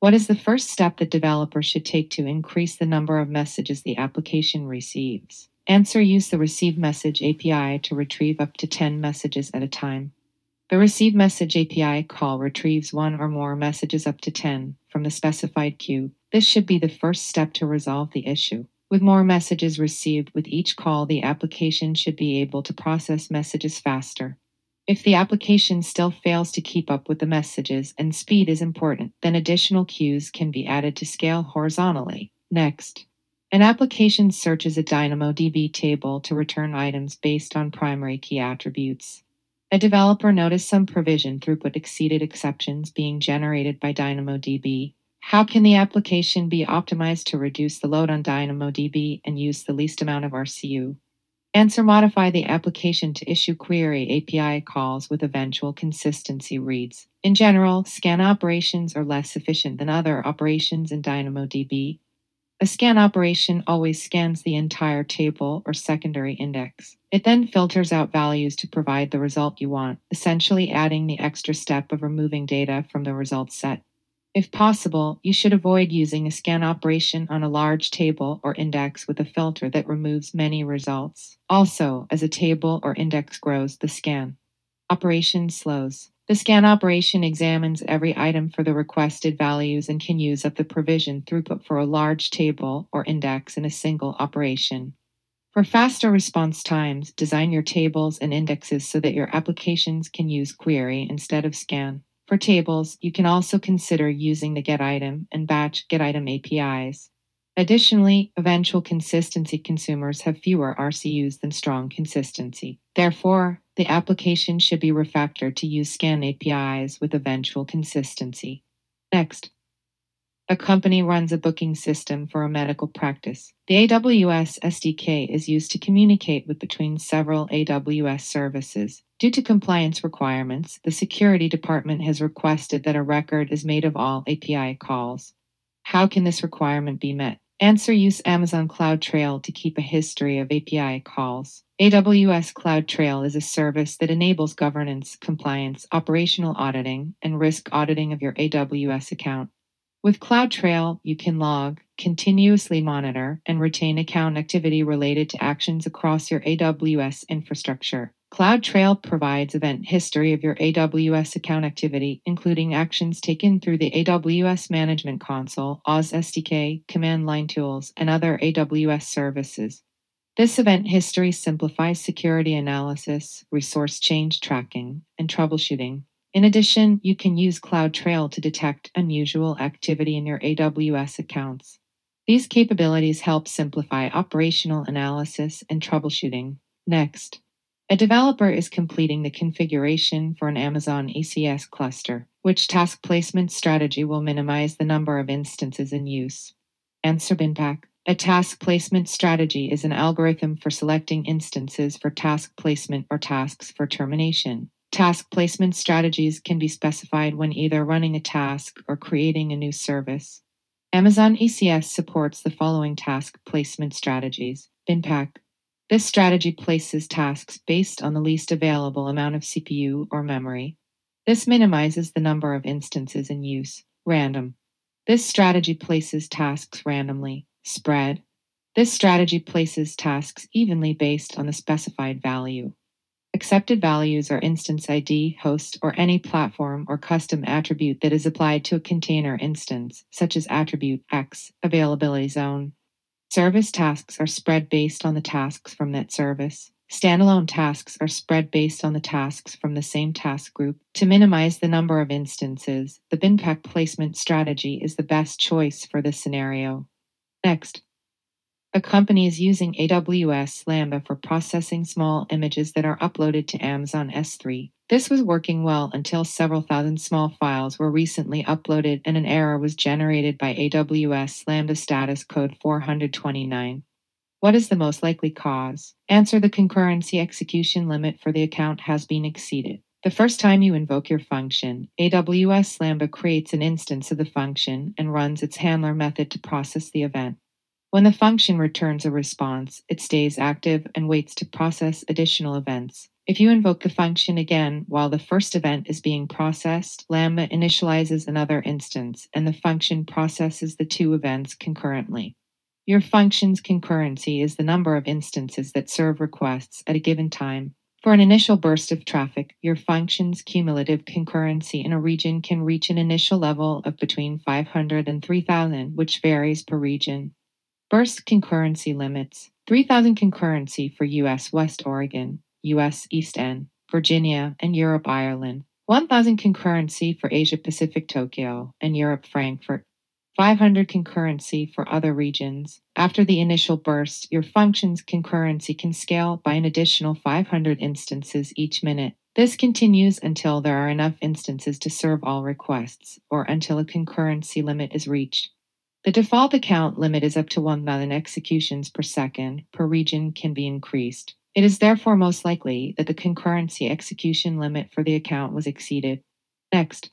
What is the first step that developers should take to increase the number of messages the application receives? Answer use the Receive Message API to retrieve up to 10 messages at a time. The Receive Message API call retrieves one or more messages up to 10 from the specified queue. This should be the first step to resolve the issue. With more messages received with each call, the application should be able to process messages faster. If the application still fails to keep up with the messages and speed is important, then additional queues can be added to scale horizontally. Next, an application searches a DynamoDB table to return items based on primary key attributes. A developer noticed some provision throughput exceeded exceptions being generated by DynamoDB. How can the application be optimized to reduce the load on DynamoDB and use the least amount of RCU? Answer modify the application to issue query API calls with eventual consistency reads. In general, scan operations are less efficient than other operations in DynamoDB, a scan operation always scans the entire table or secondary index. It then filters out values to provide the result you want, essentially adding the extra step of removing data from the result set. If possible, you should avoid using a scan operation on a large table or index with a filter that removes many results. Also, as a table or index grows, the scan Operation slows. The scan operation examines every item for the requested values and can use up the provision throughput for a large table or index in a single operation. For faster response times, design your tables and indexes so that your applications can use query instead of scan. For tables, you can also consider using the getItem and batch getItem APIs. Additionally, eventual consistency consumers have fewer RCUs than strong consistency. Therefore, the application should be refactored to use scan APIs with eventual consistency. Next, a company runs a booking system for a medical practice. The AWS SDK is used to communicate with between several AWS services. Due to compliance requirements, the security department has requested that a record is made of all API calls. How can this requirement be met? Answer use Amazon CloudTrail to keep a history of API calls. AWS CloudTrail is a service that enables governance, compliance, operational auditing, and risk auditing of your AWS account. With CloudTrail, you can log, continuously monitor, and retain account activity related to actions across your AWS infrastructure. CloudTrail provides event history of your AWS account activity, including actions taken through the AWS Management Console, AWS SDK, command line tools, and other AWS services. This event history simplifies security analysis, resource change tracking, and troubleshooting in addition, you can use CloudTrail to detect unusual activity in your AWS accounts. These capabilities help simplify operational analysis and troubleshooting. Next, a developer is completing the configuration for an Amazon ECS cluster, which task placement strategy will minimize the number of instances in use. Answer binpack. A task placement strategy is an algorithm for selecting instances for task placement or tasks for termination. Task placement strategies can be specified when either running a task or creating a new service. Amazon ECS supports the following task placement strategies binpack. This strategy places tasks based on the least available amount of CPU or memory. This minimizes the number of instances in use. Random. This strategy places tasks randomly. Spread. This strategy places tasks evenly based on the specified value. Accepted values are instance ID, host, or any platform or custom attribute that is applied to a container instance, such as attribute X, availability zone. Service tasks are spread based on the tasks from that service. Standalone tasks are spread based on the tasks from the same task group. To minimize the number of instances, the bin pack placement strategy is the best choice for this scenario. Next, a company is using AWS Lambda for processing small images that are uploaded to Amazon S3. This was working well until several thousand small files were recently uploaded and an error was generated by AWS Lambda status code 429. What is the most likely cause? Answer the concurrency execution limit for the account has been exceeded. The first time you invoke your function, AWS Lambda creates an instance of the function and runs its handler method to process the event. When the function returns a response, it stays active and waits to process additional events. If you invoke the function again while the first event is being processed, Lambda initializes another instance and the function processes the two events concurrently. Your function's concurrency is the number of instances that serve requests at a given time. For an initial burst of traffic, your function's cumulative concurrency in a region can reach an initial level of between 500 and 3000, which varies per region. Burst concurrency limits 3000 concurrency for US West Oregon, US East End, Virginia, and Europe Ireland, 1000 concurrency for Asia Pacific Tokyo and Europe Frankfurt, 500 concurrency for other regions. After the initial burst, your function's concurrency can scale by an additional 500 instances each minute. This continues until there are enough instances to serve all requests, or until a concurrency limit is reached. The default account limit is up to 1,000 executions per second per region can be increased. It is therefore most likely that the concurrency execution limit for the account was exceeded. Next,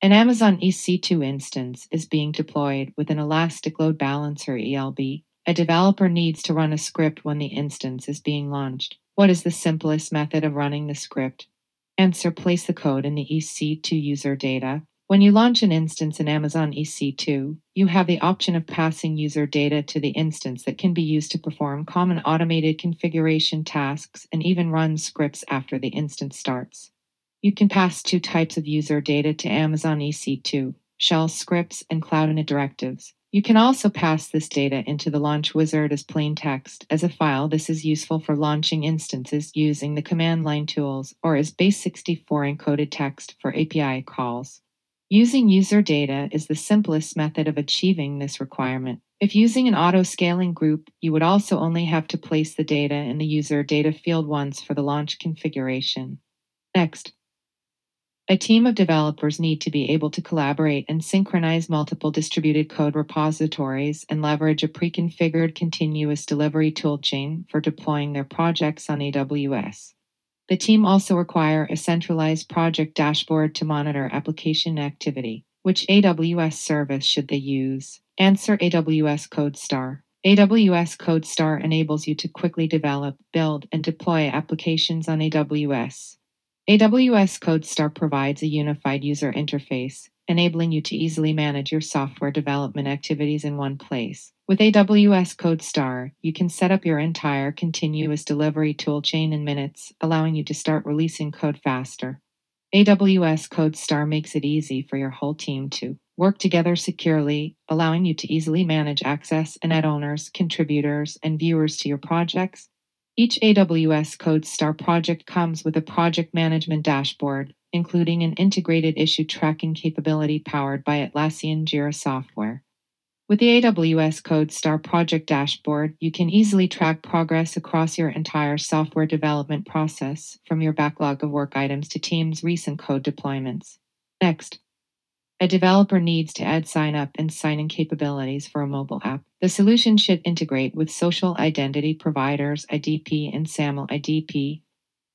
an Amazon EC2 instance is being deployed with an Elastic Load Balancer ELB. A developer needs to run a script when the instance is being launched. What is the simplest method of running the script? Answer Place the code in the EC2 user data when you launch an instance in Amazon EC2, you have the option of passing user data to the instance that can be used to perform common automated configuration tasks and even run scripts after the instance starts. You can pass two types of user data to Amazon EC2 shell scripts and Cloud Init directives. You can also pass this data into the Launch Wizard as plain text as a file. This is useful for launching instances using the command line tools or as base64 encoded text for API calls. Using user data is the simplest method of achieving this requirement. If using an auto scaling group, you would also only have to place the data in the user data field once for the launch configuration. Next, a team of developers need to be able to collaborate and synchronize multiple distributed code repositories and leverage a pre-configured continuous delivery toolchain for deploying their projects on AWS. The team also require a centralized project dashboard to monitor application activity. Which AWS service should they use? Answer AWS CodeStar. AWS CodeStar enables you to quickly develop, build, and deploy applications on AWS. AWS CodeStar provides a unified user interface, enabling you to easily manage your software development activities in one place. With AWS CodeStar, you can set up your entire continuous delivery toolchain in minutes, allowing you to start releasing code faster. AWS CodeStar makes it easy for your whole team to work together securely, allowing you to easily manage access and add owners, contributors, and viewers to your projects each AWS CodeStar project comes with a project management dashboard, including an integrated issue tracking capability powered by Atlassian Jira software. With the AWS CodeStar project dashboard, you can easily track progress across your entire software development process, from your backlog of work items to teams' recent code deployments. Next, a developer needs to add sign up and sign in capabilities for a mobile app. The solution should integrate with social identity providers IDP and SAML IDP.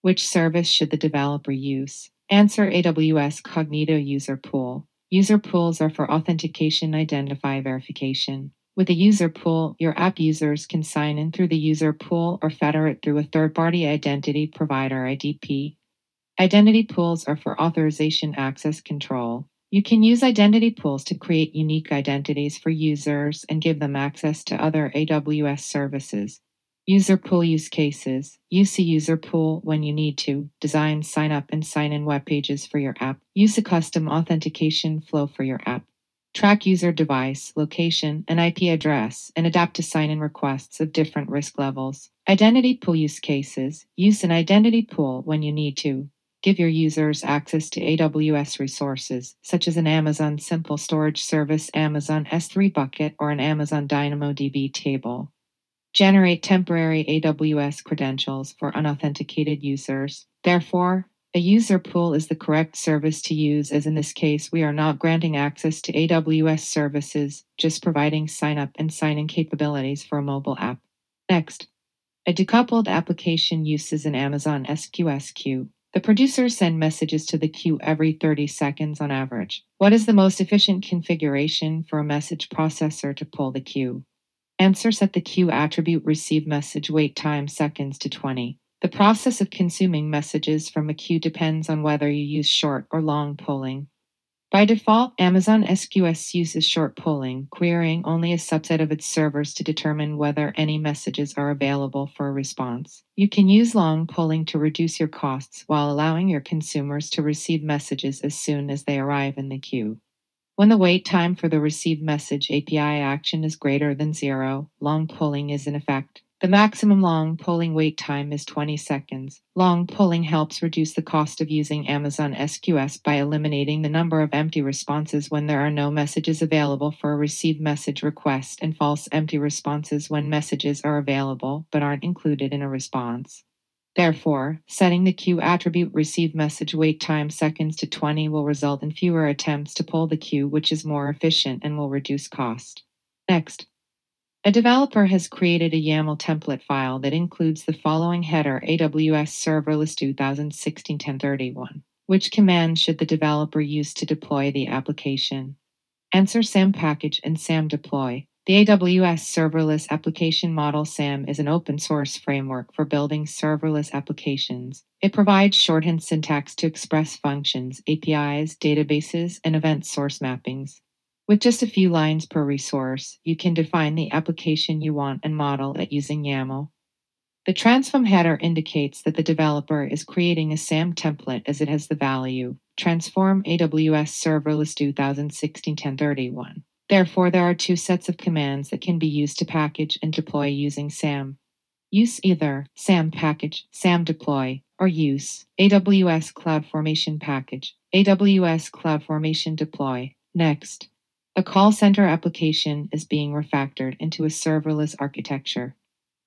Which service should the developer use? Answer AWS Cognito User Pool. User pools are for authentication identify verification. With a user pool, your app users can sign in through the user pool or federate through a third party identity provider IDP. Identity pools are for authorization access control. You can use identity pools to create unique identities for users and give them access to other AWS services. User pool use cases. Use a user pool when you need to. Design sign up and sign in web pages for your app. Use a custom authentication flow for your app. Track user device, location, and IP address and adapt to sign in requests of different risk levels. Identity pool use cases. Use an identity pool when you need to. Give your users access to AWS resources, such as an Amazon Simple Storage Service, Amazon S3 Bucket, or an Amazon DynamoDB table. Generate temporary AWS credentials for unauthenticated users. Therefore, a user pool is the correct service to use, as in this case, we are not granting access to AWS services, just providing sign up and sign in capabilities for a mobile app. Next, a decoupled application uses an Amazon SQS queue. The producers send messages to the queue every 30 seconds on average. What is the most efficient configuration for a message processor to pull the queue? Answer set the queue attribute receive message wait time seconds to 20. The process of consuming messages from a queue depends on whether you use short or long polling. By default, Amazon SQS uses short polling, querying only a subset of its servers to determine whether any messages are available for a response. You can use long polling to reduce your costs while allowing your consumers to receive messages as soon as they arrive in the queue. When the wait time for the received message API action is greater than zero, long polling is in effect. The maximum long polling wait time is 20 seconds. Long polling helps reduce the cost of using Amazon SQS by eliminating the number of empty responses when there are no messages available for a received message request and false empty responses when messages are available but aren't included in a response. Therefore, setting the queue attribute receive message wait time seconds to 20 will result in fewer attempts to pull the queue, which is more efficient and will reduce cost. Next, a developer has created a YAML template file that includes the following header AWS Serverless 2016 1031. Which command should the developer use to deploy the application? Answer SAM package and SAM deploy. The AWS Serverless Application Model SAM is an open source framework for building serverless applications. It provides shorthand syntax to express functions, APIs, databases, and event source mappings. With just a few lines per resource, you can define the application you want and model it using YAML. The transform header indicates that the developer is creating a SAM template as it has the value transform AWS serverless 2016 1031. Therefore, there are two sets of commands that can be used to package and deploy using SAM. Use either SAM package, SAM deploy, or use AWS CloudFormation package, AWS CloudFormation deploy. Next, a call center application is being refactored into a serverless architecture.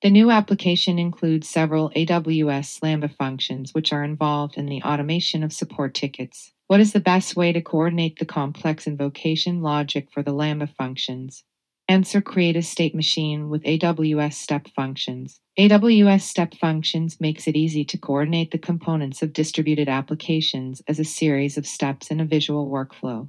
The new application includes several AWS Lambda functions which are involved in the automation of support tickets. What is the best way to coordinate the complex invocation logic for the Lambda functions? Answer Create a state machine with AWS step functions. AWS step functions makes it easy to coordinate the components of distributed applications as a series of steps in a visual workflow.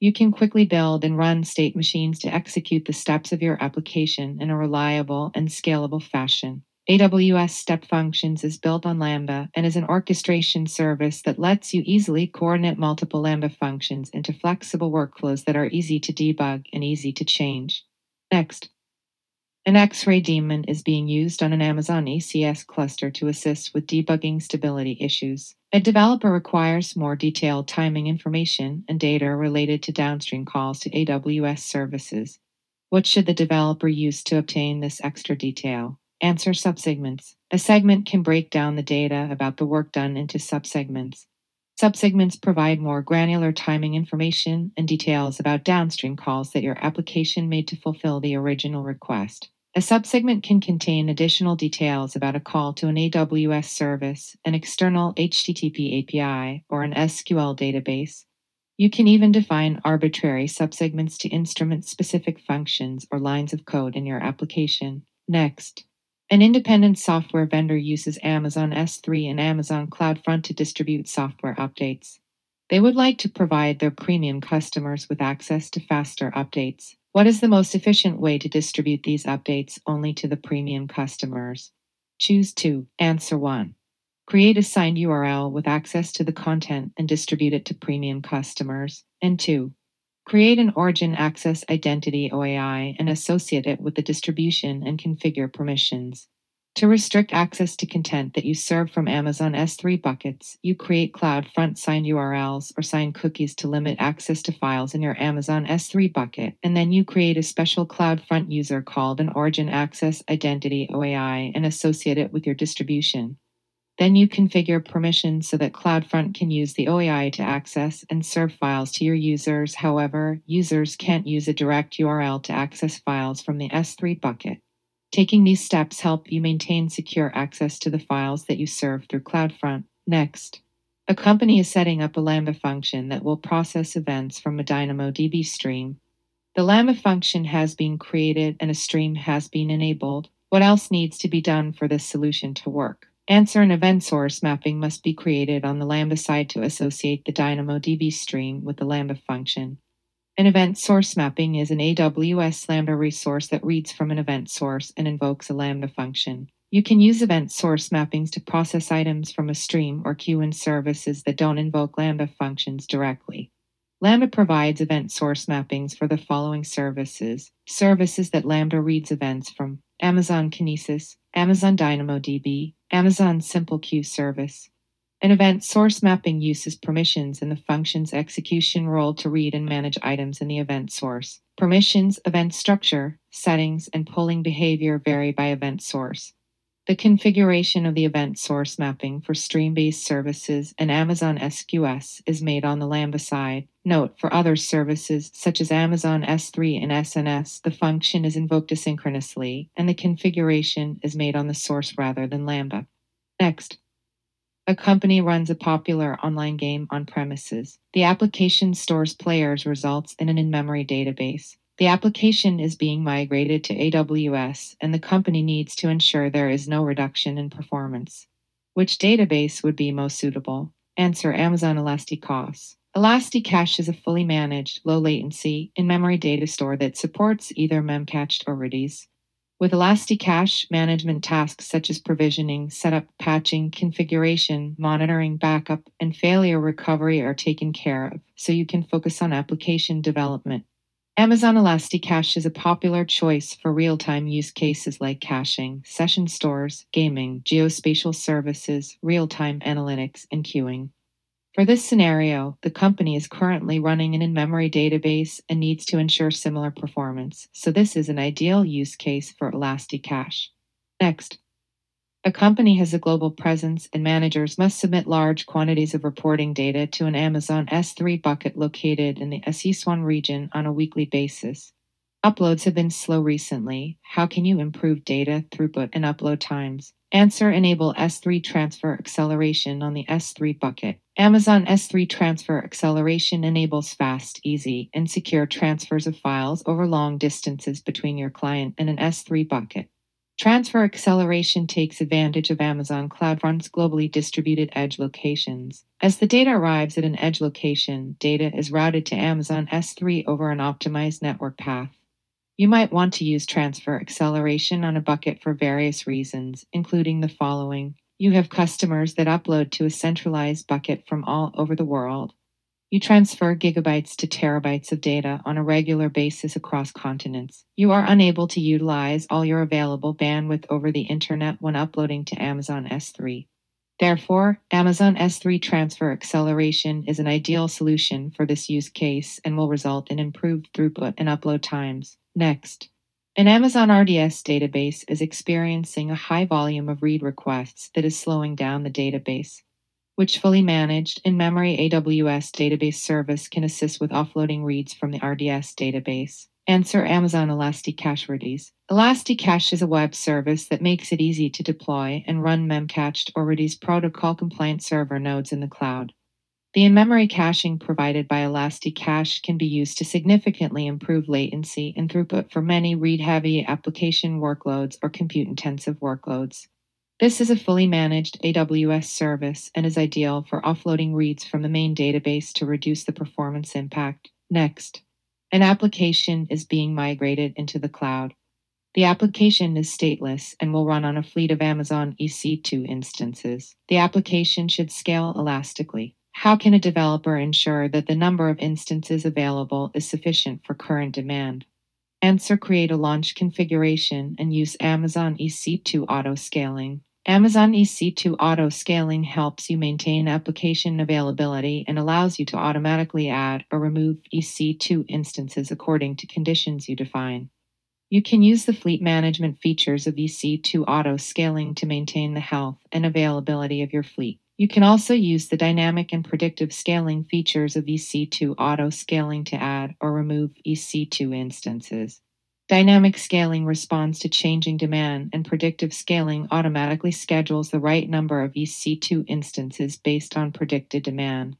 You can quickly build and run state machines to execute the steps of your application in a reliable and scalable fashion. AWS Step Functions is built on Lambda and is an orchestration service that lets you easily coordinate multiple Lambda functions into flexible workflows that are easy to debug and easy to change. Next, an X-ray daemon is being used on an Amazon ECS cluster to assist with debugging stability issues. A developer requires more detailed timing information and data related to downstream calls to AWS services. What should the developer use to obtain this extra detail? Answer subsegments. A segment can break down the data about the work done into subsegments. Subsegments provide more granular timing information and details about downstream calls that your application made to fulfill the original request. A subsegment can contain additional details about a call to an AWS service, an external HTTP API, or an SQL database. You can even define arbitrary subsegments to instrument specific functions or lines of code in your application. Next, an independent software vendor uses Amazon S3 and Amazon CloudFront to distribute software updates. They would like to provide their premium customers with access to faster updates. What is the most efficient way to distribute these updates only to the premium customers? Choose 2. Answer 1. Create a signed URL with access to the content and distribute it to premium customers. And 2. Create an origin access identity OAI and associate it with the distribution and configure permissions. To restrict access to content that you serve from Amazon S3 buckets, you create CloudFront signed URLs or signed cookies to limit access to files in your Amazon S3 bucket, and then you create a special CloudFront user called an Origin Access Identity OAI and associate it with your distribution. Then you configure permissions so that CloudFront can use the OAI to access and serve files to your users. However, users can't use a direct URL to access files from the S3 bucket. Taking these steps help you maintain secure access to the files that you serve through CloudFront. Next, a company is setting up a Lambda function that will process events from a DynamoDB stream. The Lambda function has been created and a stream has been enabled. What else needs to be done for this solution to work? Answer and event source mapping must be created on the Lambda side to associate the DynamoDB stream with the Lambda function. An event source mapping is an AWS Lambda resource that reads from an event source and invokes a Lambda function. You can use event source mappings to process items from a stream or queue in services that don't invoke Lambda functions directly. Lambda provides event source mappings for the following services services that Lambda reads events from Amazon Kinesis, Amazon DynamoDB, Amazon Simple Queue Service. An event source mapping uses permissions in the function's execution role to read and manage items in the event source. Permissions, event structure, settings, and polling behavior vary by event source. The configuration of the event source mapping for stream based services and Amazon SQS is made on the Lambda side. Note for other services such as Amazon S3 and SNS, the function is invoked asynchronously and the configuration is made on the source rather than Lambda. Next, a company runs a popular online game on premises. The application stores players' results in an in memory database. The application is being migrated to AWS, and the company needs to ensure there is no reduction in performance. Which database would be most suitable? Answer Amazon ElastiCache. ElastiCache is a fully managed, low latency, in memory data store that supports either Memcached or Redis. With ElastiCache, management tasks such as provisioning, setup, patching, configuration, monitoring, backup, and failure recovery are taken care of, so you can focus on application development. Amazon Elasticache is a popular choice for real time use cases like caching, session stores, gaming, geospatial services, real time analytics, and queuing. For this scenario, the company is currently running an in memory database and needs to ensure similar performance, so this is an ideal use case for Elasticache. Next, a company has a global presence, and managers must submit large quantities of reporting data to an Amazon S3 bucket located in the Sichuan region on a weekly basis. Uploads have been slow recently. How can you improve data throughput and upload times? Answer Enable S3 transfer acceleration on the S3 bucket. Amazon S3 transfer acceleration enables fast, easy, and secure transfers of files over long distances between your client and an S3 bucket. Transfer acceleration takes advantage of Amazon CloudFront's globally distributed edge locations. As the data arrives at an edge location, data is routed to Amazon S3 over an optimized network path. You might want to use transfer acceleration on a bucket for various reasons, including the following. You have customers that upload to a centralized bucket from all over the world. You transfer gigabytes to terabytes of data on a regular basis across continents. You are unable to utilize all your available bandwidth over the internet when uploading to Amazon S3. Therefore, Amazon S3 transfer acceleration is an ideal solution for this use case and will result in improved throughput and upload times. Next, an Amazon RDS database is experiencing a high volume of read requests that is slowing down the database which fully managed in memory AWS database service can assist with offloading reads from the RDS database. Answer Amazon Elasticache Redis. Elasticache is a web service that makes it easy to deploy and run memcached or Redis protocol compliant server nodes in the cloud. The in memory caching provided by Elasticache can be used to significantly improve latency and throughput for many read heavy application workloads or compute intensive workloads. This is a fully managed AWS service and is ideal for offloading reads from the main database to reduce the performance impact. Next, an application is being migrated into the cloud. The application is stateless and will run on a fleet of Amazon EC2 instances. The application should scale elastically. How can a developer ensure that the number of instances available is sufficient for current demand? Answer Create a launch configuration and use Amazon EC2 auto scaling. Amazon EC2 auto scaling helps you maintain application availability and allows you to automatically add or remove EC2 instances according to conditions you define. You can use the fleet management features of EC2 auto scaling to maintain the health and availability of your fleet. You can also use the dynamic and predictive scaling features of EC2 auto scaling to add or remove EC2 instances. Dynamic scaling responds to changing demand, and predictive scaling automatically schedules the right number of EC2 instances based on predicted demand.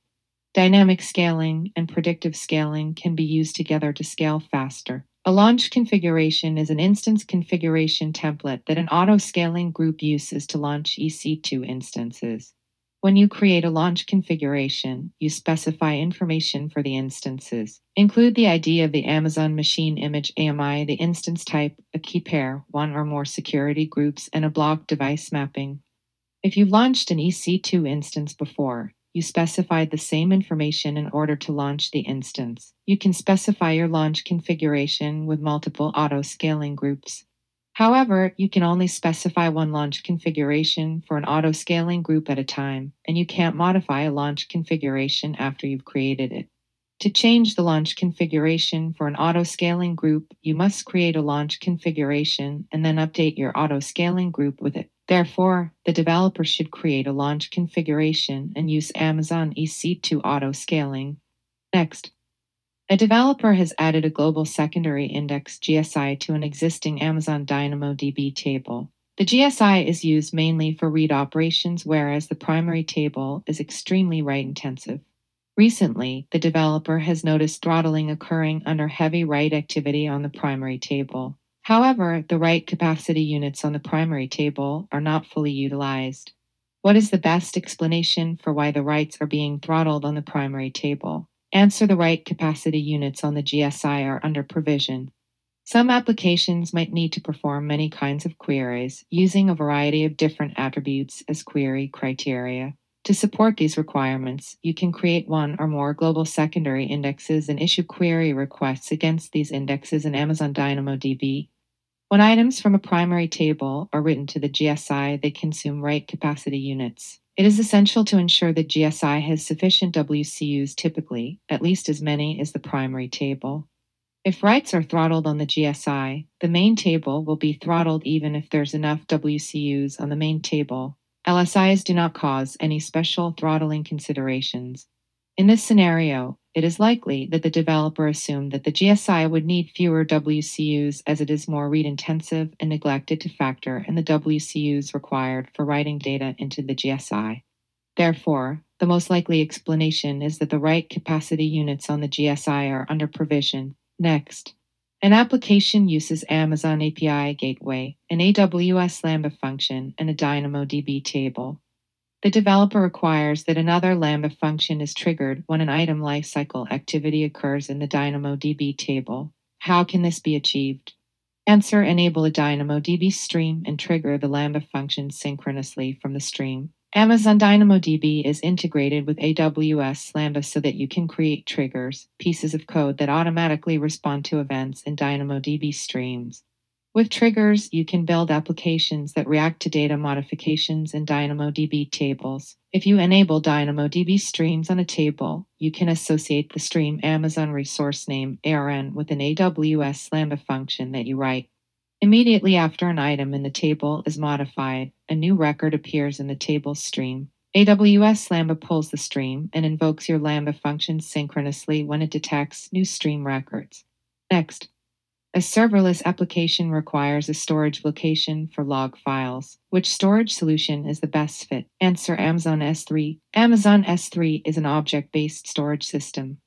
Dynamic scaling and predictive scaling can be used together to scale faster. A launch configuration is an instance configuration template that an auto scaling group uses to launch EC2 instances. When you create a launch configuration, you specify information for the instances. Include the ID of the Amazon Machine Image AMI, the instance type, a key pair, one or more security groups, and a block device mapping. If you've launched an EC2 instance before, you specified the same information in order to launch the instance. You can specify your launch configuration with multiple auto scaling groups. However, you can only specify one launch configuration for an auto scaling group at a time, and you can't modify a launch configuration after you've created it. To change the launch configuration for an auto scaling group, you must create a launch configuration and then update your auto scaling group with it. Therefore, the developer should create a launch configuration and use Amazon EC2 auto scaling. Next, a developer has added a global secondary index GSI to an existing Amazon DynamoDB table. The GSI is used mainly for read operations, whereas the primary table is extremely write intensive. Recently, the developer has noticed throttling occurring under heavy write activity on the primary table. However, the write capacity units on the primary table are not fully utilized. What is the best explanation for why the writes are being throttled on the primary table? Answer the write capacity units on the GSI are under provision. Some applications might need to perform many kinds of queries using a variety of different attributes as query criteria. To support these requirements, you can create one or more global secondary indexes and issue query requests against these indexes in Amazon DynamoDB. When items from a primary table are written to the GSI, they consume write capacity units. It is essential to ensure that GSI has sufficient WCUs typically, at least as many as the primary table. If writes are throttled on the GSI, the main table will be throttled even if there's enough WCUs on the main table. LSIs do not cause any special throttling considerations. In this scenario, it is likely that the developer assumed that the GSI would need fewer WCUs as it is more read intensive and neglected to factor in the WCUs required for writing data into the GSI. Therefore, the most likely explanation is that the write capacity units on the GSI are under provision. Next, an application uses Amazon API Gateway, an AWS Lambda function, and a DynamoDB table. The developer requires that another Lambda function is triggered when an item lifecycle activity occurs in the DynamoDB table. How can this be achieved? Answer Enable a DynamoDB stream and trigger the Lambda function synchronously from the stream. Amazon DynamoDB is integrated with AWS Lambda so that you can create triggers, pieces of code that automatically respond to events in DynamoDB streams. With triggers, you can build applications that react to data modifications in DynamoDB tables. If you enable DynamoDB streams on a table, you can associate the stream Amazon resource name ARN with an AWS Lambda function that you write. Immediately after an item in the table is modified, a new record appears in the table stream. AWS Lambda pulls the stream and invokes your Lambda function synchronously when it detects new stream records. Next, a serverless application requires a storage location for log files. Which storage solution is the best fit? Answer Amazon S3. Amazon S3 is an object based storage system.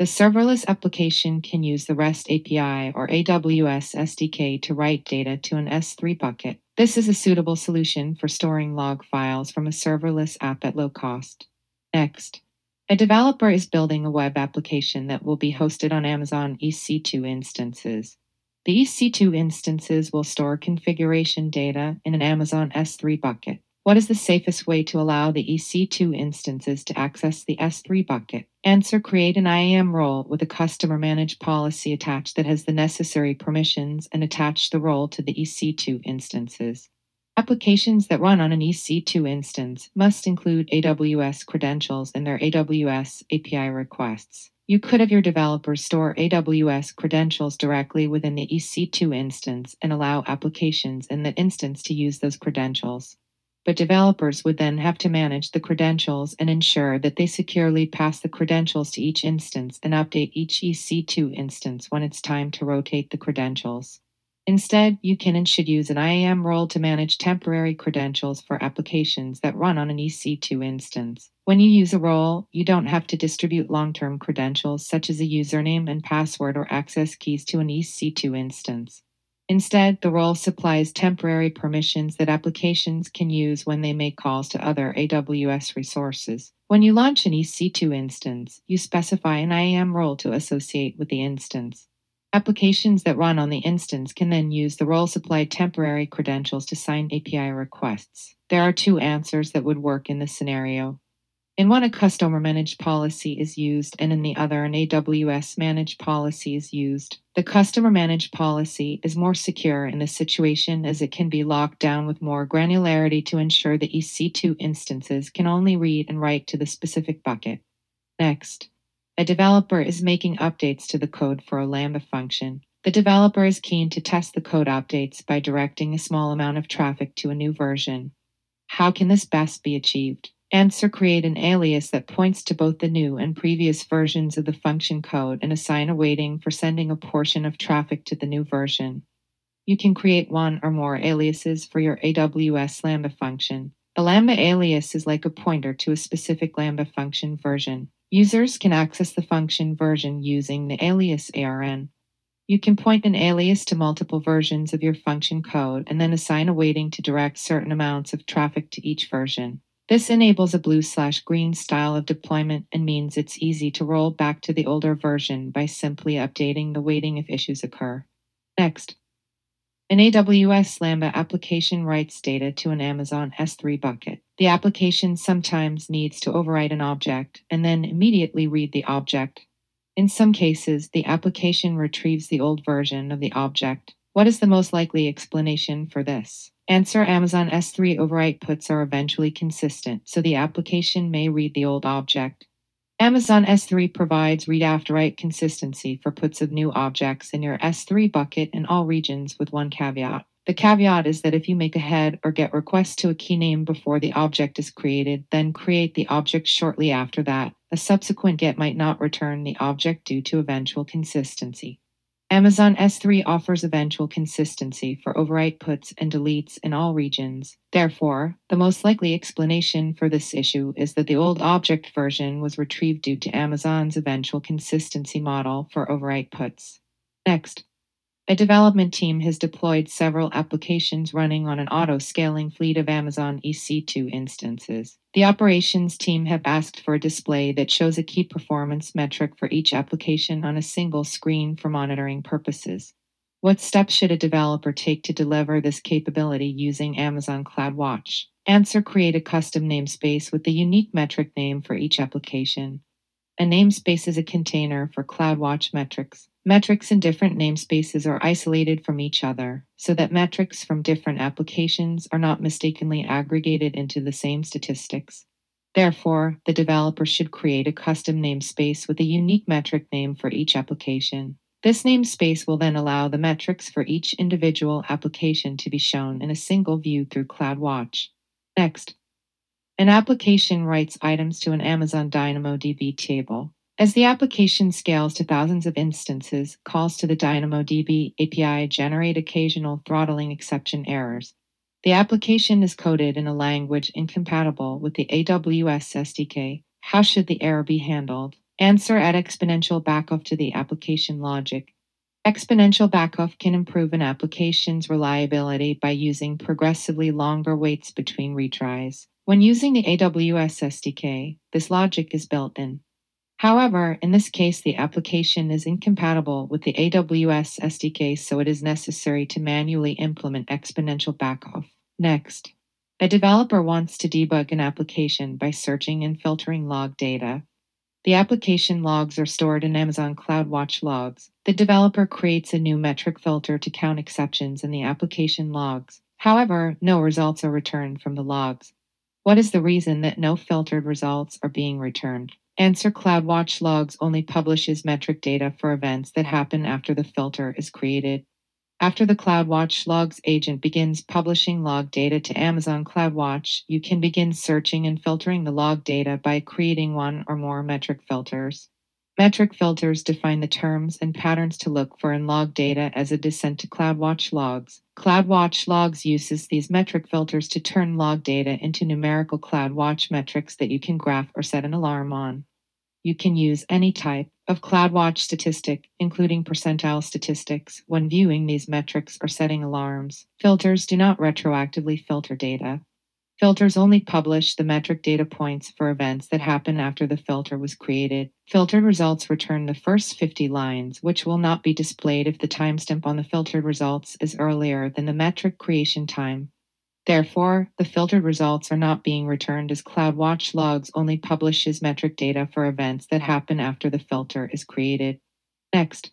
The serverless application can use the REST API or AWS SDK to write data to an S3 bucket. This is a suitable solution for storing log files from a serverless app at low cost. Next, a developer is building a web application that will be hosted on Amazon EC2 instances. The EC2 instances will store configuration data in an Amazon S3 bucket. What is the safest way to allow the EC2 instances to access the S3 bucket? Answer Create an IAM role with a customer managed policy attached that has the necessary permissions and attach the role to the EC2 instances. Applications that run on an EC2 instance must include AWS credentials in their AWS API requests. You could have your developers store AWS credentials directly within the EC2 instance and allow applications in that instance to use those credentials. But developers would then have to manage the credentials and ensure that they securely pass the credentials to each instance and update each EC2 instance when it's time to rotate the credentials. Instead, you can and should use an IAM role to manage temporary credentials for applications that run on an EC2 instance. When you use a role, you don't have to distribute long term credentials such as a username and password or access keys to an EC2 instance. Instead, the role supplies temporary permissions that applications can use when they make calls to other AWS resources. When you launch an EC2 instance, you specify an IAM role to associate with the instance. Applications that run on the instance can then use the role supplied temporary credentials to sign API requests. There are two answers that would work in this scenario. In one, a customer managed policy is used, and in the other, an AWS managed policy is used. The customer managed policy is more secure in this situation as it can be locked down with more granularity to ensure the EC2 instances can only read and write to the specific bucket. Next, a developer is making updates to the code for a Lambda function. The developer is keen to test the code updates by directing a small amount of traffic to a new version. How can this best be achieved? Answer create an alias that points to both the new and previous versions of the function code and assign a weighting for sending a portion of traffic to the new version. You can create one or more aliases for your AWS Lambda function. A Lambda alias is like a pointer to a specific Lambda function version. Users can access the function version using the alias ARN. You can point an alias to multiple versions of your function code and then assign a weighting to direct certain amounts of traffic to each version. This enables a blue slash green style of deployment and means it's easy to roll back to the older version by simply updating the weighting if issues occur. Next, An AWS Lambda application writes data to an Amazon S3 bucket. The application sometimes needs to overwrite an object and then immediately read the object. In some cases, the application retrieves the old version of the object. What is the most likely explanation for this? Answer Amazon S3 overwrite puts are eventually consistent, so the application may read the old object. Amazon S3 provides read after write consistency for puts of new objects in your S3 bucket in all regions with one caveat. The caveat is that if you make a head or get requests to a key name before the object is created, then create the object shortly after that. A subsequent get might not return the object due to eventual consistency. Amazon S3 offers eventual consistency for overwrite puts and deletes in all regions. Therefore, the most likely explanation for this issue is that the old object version was retrieved due to Amazon's eventual consistency model for overwrite puts. Next, a development team has deployed several applications running on an auto scaling fleet of Amazon EC2 instances. The operations team have asked for a display that shows a key performance metric for each application on a single screen for monitoring purposes. What steps should a developer take to deliver this capability using Amazon CloudWatch? Answer Create a custom namespace with the unique metric name for each application. A namespace is a container for CloudWatch metrics. Metrics in different namespaces are isolated from each other so that metrics from different applications are not mistakenly aggregated into the same statistics. Therefore, the developer should create a custom namespace with a unique metric name for each application. This namespace will then allow the metrics for each individual application to be shown in a single view through CloudWatch. Next, an application writes items to an Amazon DynamoDB table. As the application scales to thousands of instances, calls to the DynamoDB API generate occasional throttling exception errors. The application is coded in a language incompatible with the AWS SDK. How should the error be handled? Answer add exponential backoff to the application logic. Exponential backoff can improve an application's reliability by using progressively longer waits between retries. When using the AWS SDK, this logic is built in. However, in this case, the application is incompatible with the AWS SDK, so it is necessary to manually implement exponential backoff. Next, a developer wants to debug an application by searching and filtering log data. The application logs are stored in Amazon CloudWatch logs. The developer creates a new metric filter to count exceptions in the application logs. However, no results are returned from the logs. What is the reason that no filtered results are being returned? Answer CloudWatch Logs only publishes metric data for events that happen after the filter is created. After the CloudWatch Logs agent begins publishing log data to Amazon CloudWatch, you can begin searching and filtering the log data by creating one or more metric filters. Metric filters define the terms and patterns to look for in log data as a descent to CloudWatch logs. CloudWatch logs uses these metric filters to turn log data into numerical CloudWatch metrics that you can graph or set an alarm on. You can use any type of CloudWatch statistic, including percentile statistics, when viewing these metrics or setting alarms. Filters do not retroactively filter data. Filters only publish the metric data points for events that happen after the filter was created. Filtered results return the first 50 lines, which will not be displayed if the timestamp on the filtered results is earlier than the metric creation time. Therefore, the filtered results are not being returned as CloudWatch logs only publishes metric data for events that happen after the filter is created. Next,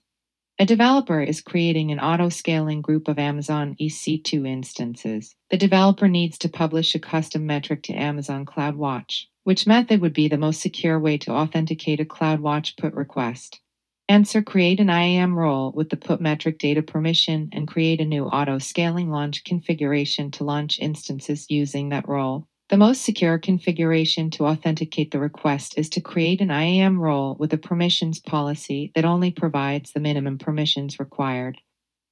a developer is creating an auto scaling group of Amazon EC2 instances. The developer needs to publish a custom metric to Amazon CloudWatch. Which method would be the most secure way to authenticate a CloudWatch put request? Answer Create an IAM role with the put metric data permission and create a new auto scaling launch configuration to launch instances using that role. The most secure configuration to authenticate the request is to create an IAM role with a permissions policy that only provides the minimum permissions required.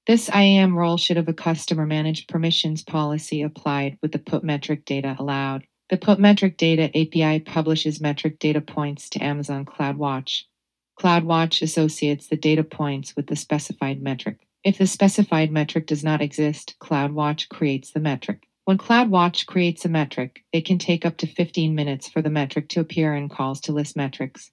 This IAM role should have a customer managed permissions policy applied with the put metric data allowed. The put metric data API publishes metric data points to Amazon CloudWatch. CloudWatch associates the data points with the specified metric. If the specified metric does not exist, CloudWatch creates the metric. When CloudWatch creates a metric, it can take up to 15 minutes for the metric to appear in calls to list metrics.